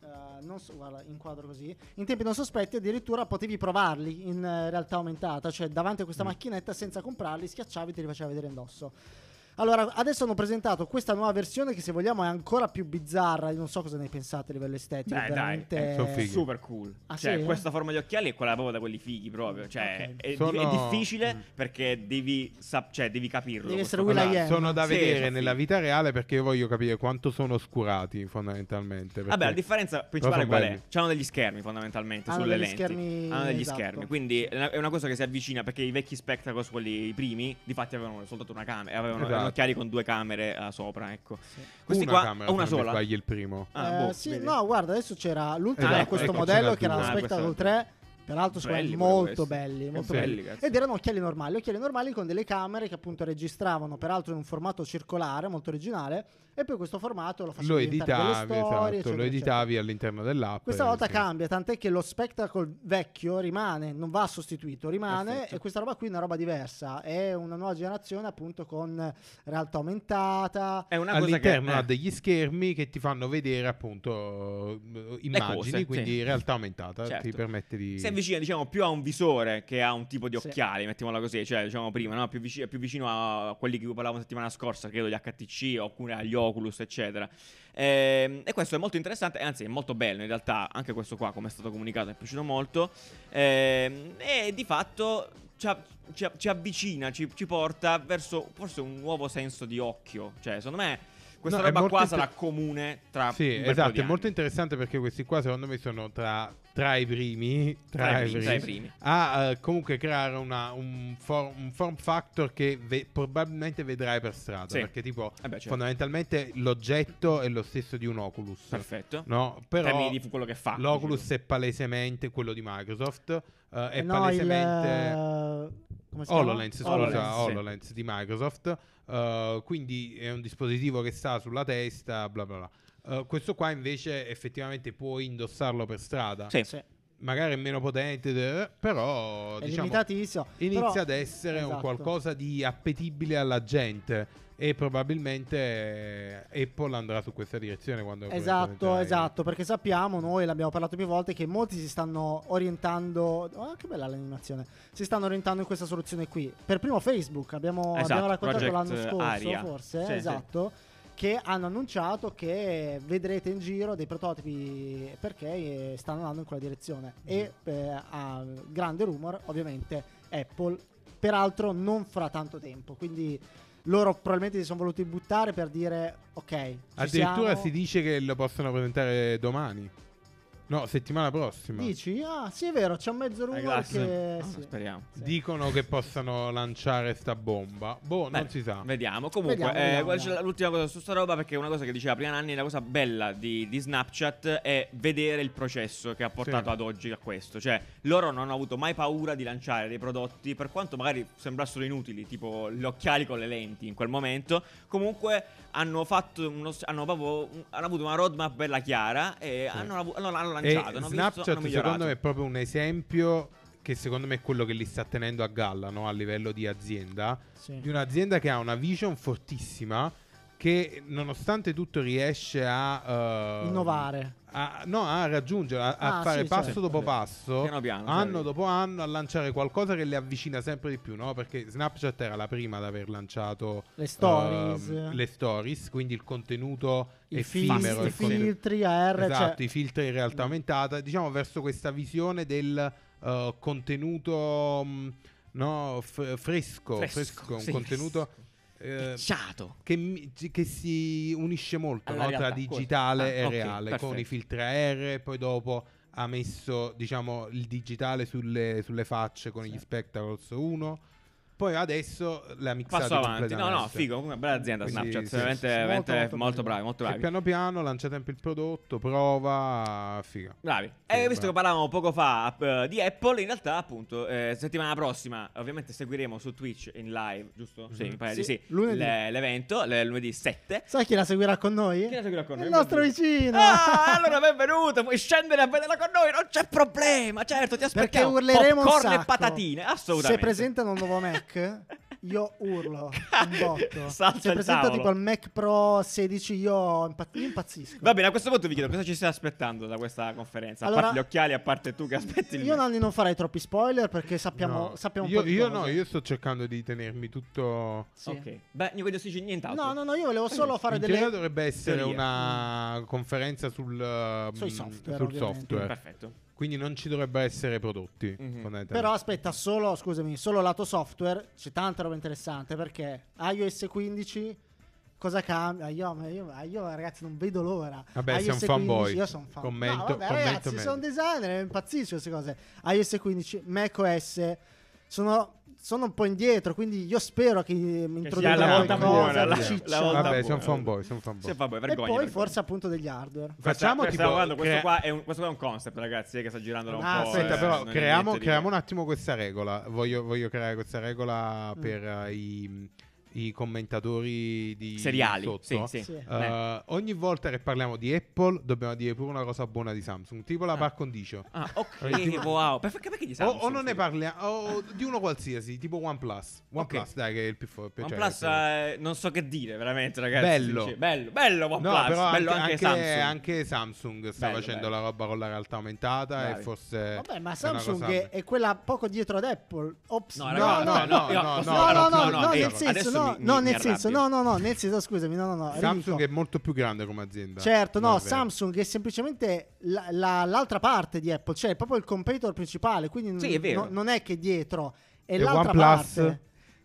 Speaker 3: eh, non so, guarda, inquadro così, in tempi non sospetti addirittura potevi provarli in eh, realtà aumentata, cioè davanti a
Speaker 1: Mm.
Speaker 3: questa macchinetta senza comprarli, schiacciavi e te li faceva vedere indosso. Allora, adesso hanno presentato questa nuova versione che se vogliamo è ancora più bizzarra, io non so cosa ne pensate a livello estetico,
Speaker 2: Beh, dai,
Speaker 3: veramente...
Speaker 1: eh, son fighi.
Speaker 2: Super cool.
Speaker 3: Ah,
Speaker 2: cioè,
Speaker 3: sì?
Speaker 2: questa forma di occhiali è quella proprio da quelli fighi proprio. Cioè,
Speaker 3: Ok.
Speaker 2: è,
Speaker 1: Sono-
Speaker 2: è difficile
Speaker 1: Mm.
Speaker 2: perché devi, sap- cioè, devi capirlo.
Speaker 3: Devi essere. Will
Speaker 1: Allora, sono da
Speaker 2: Sì,
Speaker 1: vedere
Speaker 2: sono
Speaker 1: nella vita reale perché io voglio capire quanto sono oscurati fondamentalmente.
Speaker 2: Vabbè, la differenza principale
Speaker 1: sono
Speaker 2: qual è?
Speaker 1: belli.
Speaker 2: C'hanno degli schermi fondamentalmente
Speaker 3: Hanno
Speaker 2: sulle
Speaker 3: degli
Speaker 2: lenti.
Speaker 3: schermi,
Speaker 2: Hanno degli
Speaker 3: esatto.
Speaker 2: schermi, quindi è una- è una cosa che si avvicina perché i vecchi Spectacles, quelli i primi, di fatti avevano soltanto una camera, avevano
Speaker 1: Esatto.
Speaker 2: Erano occhiali con due camere eh, sopra, ecco. Questi
Speaker 1: una
Speaker 2: qua
Speaker 1: camera,
Speaker 2: una sola.
Speaker 1: sbagli il primo.
Speaker 2: Ah,
Speaker 3: Eh,
Speaker 2: boh,
Speaker 3: sì,
Speaker 2: vedi.
Speaker 3: no, guarda, adesso c'era l'ultimo
Speaker 1: Esatto,
Speaker 3: era questo
Speaker 1: ecco,
Speaker 3: modello che era lo
Speaker 2: Ah,
Speaker 3: Spectacle
Speaker 2: questo-
Speaker 3: 3. Peraltro sono
Speaker 2: Belli
Speaker 3: molto belli, molto
Speaker 2: Sì.
Speaker 3: belli.
Speaker 2: Belli.
Speaker 3: Ed erano occhiali normali, occhiali normali con delle camere che appunto registravano, peraltro in un formato circolare, molto originale, e poi questo formato lo faceva
Speaker 1: Lo editavi,
Speaker 3: storie,
Speaker 1: esatto,
Speaker 3: eccetera,
Speaker 1: lo
Speaker 3: eccetera.
Speaker 1: editavi all'interno dell'app.
Speaker 3: Questa volta
Speaker 1: sì.
Speaker 3: cambia, tant'è che lo Spectacle vecchio rimane, non va sostituito, rimane
Speaker 2: Perfetto.
Speaker 3: e questa roba qui è una roba diversa, è una nuova generazione appunto con realtà aumentata.
Speaker 2: È una cosa che
Speaker 1: All'interno
Speaker 2: eh,
Speaker 1: ha degli schermi che ti fanno vedere appunto immagini,
Speaker 2: cose,
Speaker 1: quindi
Speaker 2: sì.
Speaker 1: realtà aumentata
Speaker 2: Certo.
Speaker 1: ti permette di...
Speaker 2: Si avvicina, diciamo, più a un visore che a un tipo di
Speaker 3: Sì.
Speaker 2: occhiali, mettiamola così, cioè, diciamo prima, no? più, vicino, più vicino a quelli che parlavamo la settimana scorsa, credo gli HTC oppure agli Oculus, eccetera. Ehm, e questo è molto interessante, anzi è molto bello in realtà, anche questo qua, come è stato comunicato, mi è piaciuto molto. Ehm, e di fatto ci, ci avvicina, ci, ci porta verso forse un nuovo senso di occhio. Cioè, secondo me... Questa
Speaker 1: No,
Speaker 2: roba qua
Speaker 1: inter-
Speaker 2: sarà comune tra
Speaker 1: Sì, esatto, è molto interessante perché questi qua secondo me sono tra, tra i primi, tra,
Speaker 2: Tra i primi,
Speaker 1: primi,
Speaker 2: tra i primi.
Speaker 1: a eh, comunque creare una- un, for- un form factor che ve- probabilmente vedrai per strada,
Speaker 2: Sì.
Speaker 1: perché tipo
Speaker 2: Eh beh, certo.
Speaker 1: fondamentalmente l'oggetto è lo stesso di un Oculus.
Speaker 2: Perfetto.
Speaker 1: No, però
Speaker 2: termini di quello che fa.
Speaker 1: l'Oculus è palesemente quello di Microsoft, eh, è
Speaker 3: Eh no,
Speaker 1: palesemente...
Speaker 3: il, eh, come si chiama?
Speaker 1: HoloLens, scusa,
Speaker 3: HoloLens.
Speaker 1: HoloLens,
Speaker 2: sì.
Speaker 1: di Microsoft. eh, quindi è un dispositivo che sta sulla testa, bla bla bla. Eh, questo qua invece effettivamente puoi indossarlo per strada.
Speaker 2: Sì.
Speaker 3: Sì,
Speaker 1: Magari è meno potente, però
Speaker 3: è
Speaker 1: diciamo,
Speaker 3: limitatissimo.
Speaker 1: inizia
Speaker 3: però-
Speaker 1: ad essere un
Speaker 3: esatto.
Speaker 1: qualcosa di appetibile alla gente. E probabilmente eh, Apple andrà su questa direzione quando
Speaker 3: Esatto, esatto, perché sappiamo, noi l'abbiamo parlato più volte, che molti si stanno orientando, oh, che bella l'animazione, si stanno orientando in questa soluzione qui. Per primo Facebook, abbiamo,
Speaker 2: Esatto,
Speaker 3: abbiamo raccontato
Speaker 2: Project
Speaker 3: l'anno scorso,
Speaker 2: Aria.
Speaker 3: forse,
Speaker 2: Sì,
Speaker 3: esatto, che hanno annunciato che vedrete in giro dei prototipi perché eh, stanno andando in quella direzione. E eh, a grande rumor, ovviamente, Apple, peraltro non fra tanto tempo, quindi... Loro probabilmente si sono voluti buttare per dire ok.
Speaker 1: Addirittura
Speaker 3: siamo.
Speaker 1: si dice che lo possono presentare domani. No, settimana prossima.
Speaker 3: Dici? Ah, sì, è vero, c'è un mezzo rumore
Speaker 2: glass?
Speaker 3: che.
Speaker 2: Ah,
Speaker 3: sì.
Speaker 2: Speriamo.
Speaker 3: Sì.
Speaker 1: Dicono che possano lanciare sta bomba. Boh,
Speaker 2: Beh,
Speaker 1: non si sa.
Speaker 2: Vediamo. Comunque,
Speaker 3: Vediamo,
Speaker 2: eh,
Speaker 3: vediamo,
Speaker 2: l'ultima cosa su sta roba, perché una cosa che diceva prima Nanni, la cosa bella di, di Snapchat è vedere il processo che ha portato
Speaker 1: Sì.
Speaker 2: ad oggi a questo. Cioè, loro non hanno avuto mai paura di lanciare dei prodotti, per quanto magari sembrassero inutili, tipo gli occhiali con le lenti in quel momento. Comunque hanno fatto uno, hanno proprio hanno avuto una roadmap bella chiara e hanno, hanno- hanno
Speaker 1: E
Speaker 2: lanciato. hanno visto,
Speaker 1: Snapchat
Speaker 2: hanno migliorato.
Speaker 1: secondo me è proprio un esempio che secondo me è quello che li sta tenendo a galla no? a livello di azienda.
Speaker 3: Sì.
Speaker 1: Di un'azienda che ha una vision fortissima che nonostante tutto riesce a... eh,
Speaker 3: Innovare.
Speaker 1: a- no, a raggiungere, a, a
Speaker 3: Ah,
Speaker 1: fare
Speaker 3: sì,
Speaker 1: passo
Speaker 3: certo.
Speaker 1: dopo passo,
Speaker 2: Piano piano,
Speaker 1: anno
Speaker 2: sì.
Speaker 1: dopo anno, a lanciare qualcosa che le avvicina sempre di più, no? Perché Snapchat era la prima ad aver lanciato
Speaker 3: Le stories.
Speaker 1: ehm, le stories, quindi il contenuto
Speaker 3: I,
Speaker 1: effimero,
Speaker 3: i filtri AR.
Speaker 1: esatto,
Speaker 3: cioè,
Speaker 1: i filtri in realtà aumentata, diciamo verso questa visione del eh, contenuto mh, no, f- fresco,
Speaker 2: Fresco,
Speaker 1: fresco, un
Speaker 2: sì,
Speaker 1: contenuto eh, che, mi- che si unisce molto no, tra digitale
Speaker 2: questo.
Speaker 1: e
Speaker 2: Ah, ok,
Speaker 1: reale, con
Speaker 2: perfetto.
Speaker 1: i filtri AR, poi dopo ha messo diciamo il digitale sulle, sulle facce con gli Spectacles 1. Poi adesso la mixata
Speaker 2: Passo avanti. No, no, figo. Comunque, bella azienda
Speaker 1: Quindi,
Speaker 2: Snapchat.
Speaker 1: sì,
Speaker 2: veramente,
Speaker 3: sì, sì.
Speaker 2: veramente
Speaker 3: Molto,
Speaker 2: molto,
Speaker 3: molto
Speaker 2: bravi, molto bravi.
Speaker 1: piano piano lancia sempre il prodotto, prova, figa.
Speaker 2: Bravi.
Speaker 1: Sì,
Speaker 2: e visto
Speaker 1: bravo.
Speaker 2: che parlavamo poco fa eh, di Apple, in realtà, appunto, eh, settimana prossima, ovviamente seguiremo su Twitch in live, giusto? Sì, mi pare di
Speaker 3: Sì,
Speaker 2: sì.
Speaker 3: lunedì.
Speaker 2: Le- l'evento, le- lunedì 7.
Speaker 3: Sai chi la seguirà con noi?
Speaker 2: Chi la seguirà con noi?
Speaker 3: Il nostro vicino.
Speaker 2: Ah, allora benvenuto, puoi scendere a vederla con noi, non c'è problema, certo, ti
Speaker 3: Perché
Speaker 2: aspettiamo.
Speaker 3: urleremo un
Speaker 2: Popcorn
Speaker 3: sacco.
Speaker 2: e patatine, assolutamente.
Speaker 3: Se presentano un nuovo Mac, io urlo un botto.
Speaker 2: Salta
Speaker 3: Se
Speaker 2: tavolo.
Speaker 3: tipo il Mac Pro 16 io, impa- io impazzisco.
Speaker 2: Va bene, a questo punto vi chiedo cosa ci stai aspettando da questa conferenza. A
Speaker 3: Allora-
Speaker 2: parte gli occhiali, a parte tu che aspetti
Speaker 3: Io Nanni non farei troppi spoiler perché sappiamo,
Speaker 1: No.
Speaker 3: sappiamo un
Speaker 1: io,
Speaker 3: po' di
Speaker 1: io
Speaker 3: cose.
Speaker 1: no, io sto cercando di tenermi tutto.
Speaker 3: Sì.
Speaker 2: Ok. Beh, Nico di Ossigeno nient'altro.
Speaker 3: No, no, no, io volevo solo fare
Speaker 1: In
Speaker 3: delle
Speaker 1: teoria dovrebbe essere
Speaker 2: teorie.
Speaker 1: una conferenza sul, uh,
Speaker 3: Sui
Speaker 1: mm,
Speaker 3: software,
Speaker 1: sul
Speaker 3: ovviamente.
Speaker 1: software.
Speaker 2: Perfetto.
Speaker 1: Quindi non ci dovrebbero essere prodotti.
Speaker 2: Mhm.
Speaker 1: fondamentalmente.
Speaker 3: Però aspetta, solo, scusami, solo lato software c'è tanta roba interessante perché iOS 15 cosa cambia? Io, io- io, ragazzi non vedo l'ora.
Speaker 1: Vabbè, sei
Speaker 3: iOS
Speaker 1: un fanboy.
Speaker 3: Io sono fan.
Speaker 1: Commento-
Speaker 3: no, vabbè,
Speaker 1: commento
Speaker 3: ragazzi, sono designer, impazzisco queste cose. iOS 15, macOS sono sono un po' indietro, quindi io spero che mi introducano
Speaker 2: la volta buona, la-
Speaker 3: ciccia.
Speaker 2: la volta
Speaker 1: Vabbè,
Speaker 2: buona.
Speaker 1: sono fanboy, sono fanboy.
Speaker 2: Sì, vabbè,
Speaker 3: E
Speaker 2: vergogna.
Speaker 3: poi
Speaker 2: vergogna.
Speaker 3: forse appunto degli hardware.
Speaker 1: Facciamo
Speaker 2: Questa-
Speaker 1: tipo
Speaker 2: guarda, questo, qua è un, questo qua è un concept, ragazzi, eh, che sta girando da un
Speaker 3: Ah,
Speaker 2: po'.
Speaker 1: Aspetta,
Speaker 2: eh,
Speaker 1: però creiamo, creiamo un attimo questa regola. Voglio, voglio creare questa
Speaker 3: Mm.
Speaker 1: regola per eh, i, i commentatori di
Speaker 2: seriali.
Speaker 1: sotto.
Speaker 2: Sì, sì.
Speaker 3: Sì.
Speaker 1: Eh. ogni volta che parliamo di Apple dobbiamo dire pure una cosa buona di Samsung, tipo la
Speaker 2: Ah.
Speaker 1: par condicio.
Speaker 2: Ah, ok,
Speaker 1: Tipo-
Speaker 2: wow. Perché, perché di
Speaker 1: O,
Speaker 2: Samsung?
Speaker 1: o non ne parliamo, o di uno qualsiasi, tipo OnePlus. OnePlus, dai, che è il più forte. cioè,
Speaker 2: OnePlus,
Speaker 1: che-
Speaker 2: eh, non so che dire, veramente, ragazzi.
Speaker 1: Bello.
Speaker 2: Bello, bello OnePlus.
Speaker 1: No, però
Speaker 2: bello
Speaker 1: anche,
Speaker 2: anche, Samsung.
Speaker 1: anche Samsung sta
Speaker 2: Bello,
Speaker 1: facendo
Speaker 2: bello.
Speaker 1: la roba con la realtà aumentata
Speaker 2: Bravi.
Speaker 1: e forse...
Speaker 3: Vabbè, ma
Speaker 1: è
Speaker 3: Samsung
Speaker 1: cosa-
Speaker 3: è, è quella poco dietro ad Apple. Ops.
Speaker 2: No,
Speaker 1: No,
Speaker 2: raga,
Speaker 1: no, no, no,
Speaker 3: no,
Speaker 1: no,
Speaker 3: no, no, no,
Speaker 2: ehi,
Speaker 3: nel senso,
Speaker 2: adesso
Speaker 3: no,
Speaker 2: mi-
Speaker 3: no,
Speaker 2: mi-
Speaker 3: nel senso, no, no, no, nel senso, scusami, no, no, no.
Speaker 1: Samsung
Speaker 3: Enrico.
Speaker 1: è molto più grande come azienda.
Speaker 3: Certo, no,
Speaker 1: è.
Speaker 3: Samsung è semplicemente la- la- l'altra parte di Apple, cioè è proprio il competitor principale, quindi
Speaker 2: Sì, è vero.
Speaker 3: no- non è che dietro, è
Speaker 1: E
Speaker 3: l'altra
Speaker 1: OnePlus?
Speaker 3: parte.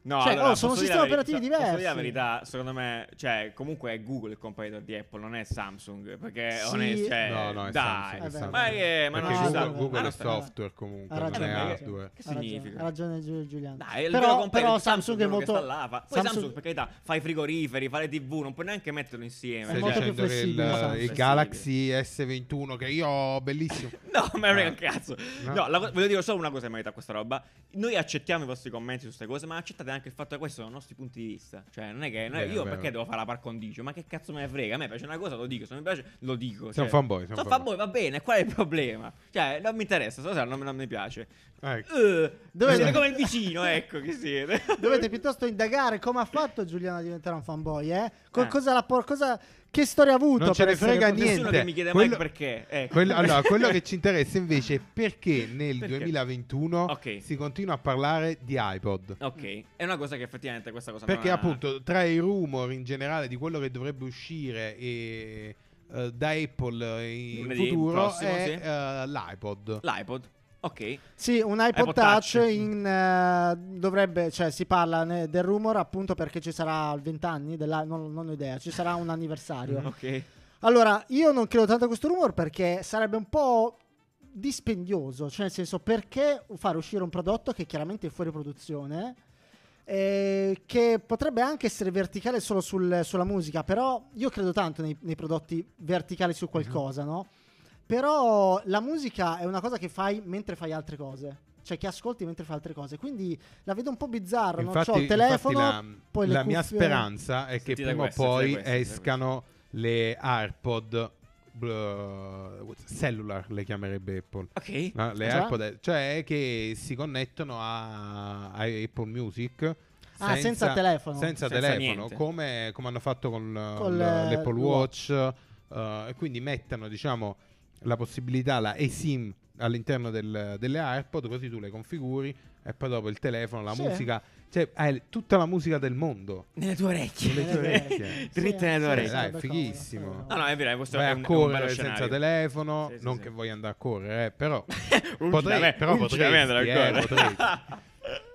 Speaker 2: No,
Speaker 3: Cioè,
Speaker 2: allora,
Speaker 3: oh, sono sistemi
Speaker 2: veri-
Speaker 3: operativi
Speaker 2: so- Posso dire la
Speaker 3: diversi.
Speaker 2: verità, secondo me, cioè, comunque è Google il competitor di Apple, non è Samsung. Perché,
Speaker 3: Sì.
Speaker 2: onest- cioè,
Speaker 1: No, no, è
Speaker 2: dai,
Speaker 1: Samsung, è
Speaker 3: Eh
Speaker 1: Samsung.
Speaker 2: ma che, ma non ci sta.
Speaker 1: Google, Google
Speaker 2: ma
Speaker 1: è
Speaker 2: non
Speaker 1: software comunque,
Speaker 3: Ha
Speaker 1: non
Speaker 3: ragione,
Speaker 1: è
Speaker 2: Eh,
Speaker 1: hardware.
Speaker 2: Che
Speaker 3: Ha ragione,
Speaker 2: significa?
Speaker 3: Ha ragione Giu- Giuliano.
Speaker 2: Dai, il
Speaker 3: però, però
Speaker 2: Samsung
Speaker 3: Samsung è molto
Speaker 2: che sta là. Fa- Poi
Speaker 3: Samsung-
Speaker 2: Samsung, per carità, fa i frigoriferi, fa le TV, non puoi neanche metterlo insieme.
Speaker 1: Stai
Speaker 3: molto più
Speaker 1: dicendo che il, il Galaxy S21 che io ho bellissimo.
Speaker 2: No, me ne frega
Speaker 1: Ah.
Speaker 2: un cazzo.
Speaker 1: No.
Speaker 2: Voglio dire solo una cosa in merito a questa roba. Noi accettiamo i vostri commenti su queste cose, ma accettate anche il fatto che questi sono i nostri punti di vista. Cioè, non è che noi-
Speaker 1: Beh,
Speaker 2: io
Speaker 1: beh,
Speaker 2: perché
Speaker 1: beh.
Speaker 2: devo fare la par condicio? Ma che cazzo me ne frega? A me piace una cosa, lo dico. Se non mi piace, lo dico.
Speaker 1: Un
Speaker 2: Cioè,
Speaker 1: fanboy, un
Speaker 2: Sono
Speaker 1: fanboy.
Speaker 2: fanboy, va bene. Qual è il problema? Cioè, non mi interessa. Stasera non, non mi piace.
Speaker 1: Ecco.
Speaker 2: Uh,
Speaker 3: Dove-
Speaker 2: siete come il vicino, ecco chi siete.
Speaker 3: Dovete piuttosto indagare come ha fatto Giuliano a diventare un fanboy, eh? Co-
Speaker 2: Eh.
Speaker 3: cosa la por- cosa- che storia ha avuto?
Speaker 1: Non ce ne
Speaker 3: essere
Speaker 1: frega
Speaker 3: così?
Speaker 1: niente.
Speaker 2: Nessuno che mi chiede
Speaker 1: Quello-
Speaker 2: mai perché. Ecco.
Speaker 1: Quello, allora, quello che ci interessa invece è perché nel
Speaker 2: Perché?
Speaker 1: 2021
Speaker 2: Ok.
Speaker 1: si continua a parlare di iPod.
Speaker 2: Ok, è una cosa che effettivamente questa cosa non
Speaker 1: Perché
Speaker 2: ha-
Speaker 1: appunto tra i rumor in generale di quello che dovrebbe uscire e, eh, da Apple in
Speaker 2: Lunedì
Speaker 1: futuro
Speaker 2: prossimo,
Speaker 1: è
Speaker 2: sì.
Speaker 1: eh, l'iPod.
Speaker 2: L'iPod. Ok.
Speaker 3: Sì, un iPod,
Speaker 2: iPod
Speaker 3: Touch,
Speaker 2: Touch.
Speaker 3: in, eh, dovrebbe, cioè si parla ne- del rumor appunto perché ci sarà il 20 anni, della, non, non ho idea, ci sarà un anniversario.
Speaker 2: Ok.
Speaker 3: Allora, io non credo tanto a questo rumor perché sarebbe un po' dispendioso, cioè nel senso perché fare uscire un prodotto che chiaramente è fuori produzione, eh, che potrebbe anche essere verticale solo sul- sulla musica, però io credo tanto nei, nei prodotti verticali su qualcosa, no? Però la musica è una cosa che fai mentre fai altre cose. Cioè che ascolti mentre fai altre cose. Quindi la vedo un po' bizzarro. non
Speaker 1: Infatti,
Speaker 3: c'ho il telefono,
Speaker 1: infatti
Speaker 3: poi
Speaker 1: la,
Speaker 3: le
Speaker 1: la mia
Speaker 3: cuffie-
Speaker 1: speranza è che prima o poi
Speaker 2: sentite
Speaker 1: escano le AirPod bl- cellular, le chiamerebbe Apple.
Speaker 2: Ok.
Speaker 1: No, le
Speaker 3: Cioè?
Speaker 1: AirPod, cioè che si connettono a, a Apple Music.
Speaker 3: Ah, senza telefono.
Speaker 1: Senza,
Speaker 2: Senza
Speaker 1: telefono, come, come hanno fatto con uh,
Speaker 3: eh,
Speaker 1: l'Apple
Speaker 3: Watch.
Speaker 1: Watch. uh, e quindi mettono, diciamo, la possibilità, la eSIM all'interno del- delle AirPod, così tu le configuri e poi dopo il telefono, la
Speaker 3: Sì.
Speaker 1: musica, cioè hai tutta la musica del mondo.
Speaker 2: Nelle tue orecchie.
Speaker 1: Nelle tue orecchie.
Speaker 2: Dritte nelle tue
Speaker 3: Sì,
Speaker 2: orecchie.
Speaker 3: sì,
Speaker 1: Dai, fighissimo.
Speaker 2: No, no, è vero, questo
Speaker 1: Vai
Speaker 2: è
Speaker 1: a
Speaker 2: è un bello
Speaker 1: correre senza
Speaker 2: scenario.
Speaker 1: telefono,
Speaker 2: Sì, sì,
Speaker 1: non
Speaker 2: sì.
Speaker 1: che voglio andare a correre, eh, però potrei, però potresti, eh,
Speaker 2: correre.
Speaker 1: potresti.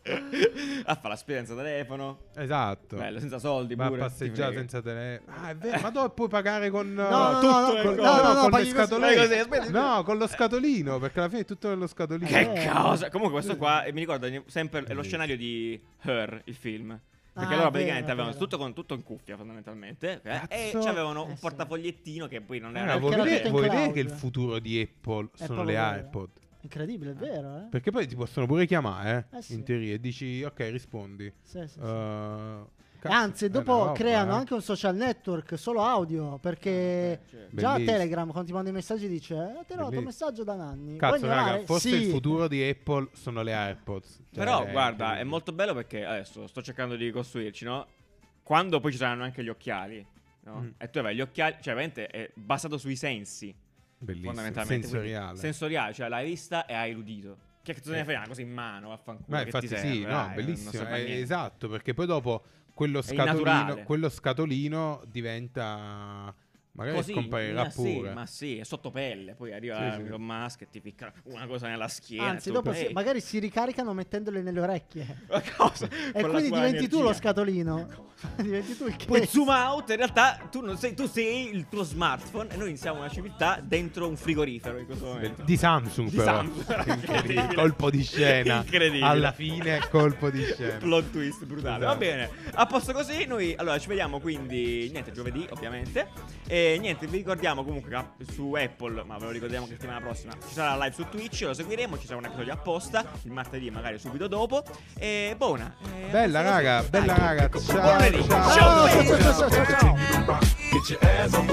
Speaker 2: a fare la spesa senza telefono.
Speaker 1: Esatto.
Speaker 2: Bello, senza soldi
Speaker 1: Va a
Speaker 2: pure.
Speaker 1: passeggiare senza telefono. Ah, è vero, ma dove puoi pagare con
Speaker 3: No, no,
Speaker 1: tutto
Speaker 3: no, no,
Speaker 1: con-
Speaker 3: no, no, no,
Speaker 1: con le scatoline.
Speaker 2: così, aspetta.
Speaker 1: No, con lo scatolino, perché alla fine è tutto nello scatolino.
Speaker 2: Che
Speaker 3: Eh.
Speaker 2: cosa? Comunque, questo qua eh, mi ricorda sempre è lo scenario di Her, il film. Perché
Speaker 3: Ah,
Speaker 2: loro
Speaker 3: vero,
Speaker 2: praticamente avevano
Speaker 3: vero.
Speaker 2: tutto, con, tutto in cuffia, fondamentalmente. ok? E avevano
Speaker 3: Eh,
Speaker 2: un
Speaker 3: sì.
Speaker 2: portafogliettino che poi non
Speaker 1: Eh,
Speaker 2: era.
Speaker 3: in
Speaker 1: vuoi vedere che il futuro di Apple sono
Speaker 3: proprio
Speaker 1: le
Speaker 3: vero. Incredibile, è vero, eh?
Speaker 1: Perché poi ti possono pure chiamare, eh,
Speaker 3: Eh, sì.
Speaker 1: in teoria, e dici, ok, rispondi.
Speaker 3: Sì, sì, sì.
Speaker 1: Uh, Cazzo,
Speaker 3: Anzi, dopo
Speaker 1: roba,
Speaker 3: creano
Speaker 1: eh.
Speaker 3: anche un social network solo audio. Perché
Speaker 2: certo.
Speaker 3: già
Speaker 1: Bellissimo.
Speaker 3: Telegram, quando ti manda i messaggi, dice: eh, Ti ho dato un messaggio da Nanni.
Speaker 1: Cazzo, raga, forse
Speaker 3: Sì.
Speaker 1: il futuro di Apple sono le AirPods. Cioè,
Speaker 2: Però,
Speaker 1: è
Speaker 2: guarda, è molto bello perché adesso sto cercando di ricostruirci, no? Quando poi ci saranno anche gli occhiali, no?
Speaker 1: Mm.
Speaker 2: E tu avrai gli occhiali, cioè veramente è basato sui sensi,
Speaker 1: bellissimo,
Speaker 2: fondamentalmente.
Speaker 1: sensoriale.
Speaker 2: Sensoriale, cioè l'hai vista e hai udito. Che cazzo ne frega? Così in mano, vaffanculo.
Speaker 1: Ma
Speaker 2: che
Speaker 1: infatti
Speaker 2: ti
Speaker 1: sì,
Speaker 2: serve,
Speaker 1: no,
Speaker 2: dai,
Speaker 1: bellissimo,
Speaker 2: serve a
Speaker 1: eh, esatto, perché poi dopo quello scatolino, quello scatolino diventa magari
Speaker 2: Così,
Speaker 1: scomparirà
Speaker 2: ma
Speaker 1: pure.
Speaker 2: Sì, ma sì, è sotto pelle. Poi arriva
Speaker 1: Sì, sì.
Speaker 2: Elon Musk e ti ficca una cosa nella schiena.
Speaker 3: Anzi, dopo si- magari si ricaricano mettendole nelle orecchie. E
Speaker 2: Con
Speaker 3: quindi diventi tu lo
Speaker 2: energia.
Speaker 3: scatolino. diventi tu il
Speaker 2: Poi
Speaker 3: case.
Speaker 2: zoom out, in realtà tu, non sei, tu sei il tuo smartphone e noi siamo una civiltà dentro un frigorifero in questo momento.
Speaker 1: Di Samsung
Speaker 2: Di
Speaker 1: però.
Speaker 2: Samsung.
Speaker 1: Incredibile. colpo di scena.
Speaker 2: Incredibile.
Speaker 1: Alla fine colpo di scena.
Speaker 2: Plot twist brutale. Va
Speaker 1: Esatto.
Speaker 2: bene. A posto così, noi allora ci vediamo quindi niente giovedì, ovviamente. E niente, vi ricordiamo comunque che su Apple, ma ve lo ricordiamo che settimana prossima ci sarà la live su Twitch, lo seguiremo, ci sarà un episodio apposta il martedì, magari subito dopo. E buona. E a
Speaker 1: Bella raga, bella raga. Ciao,
Speaker 2: lunedì.
Speaker 1: ciao.
Speaker 3: Ciao, ciao, ciao, ciao,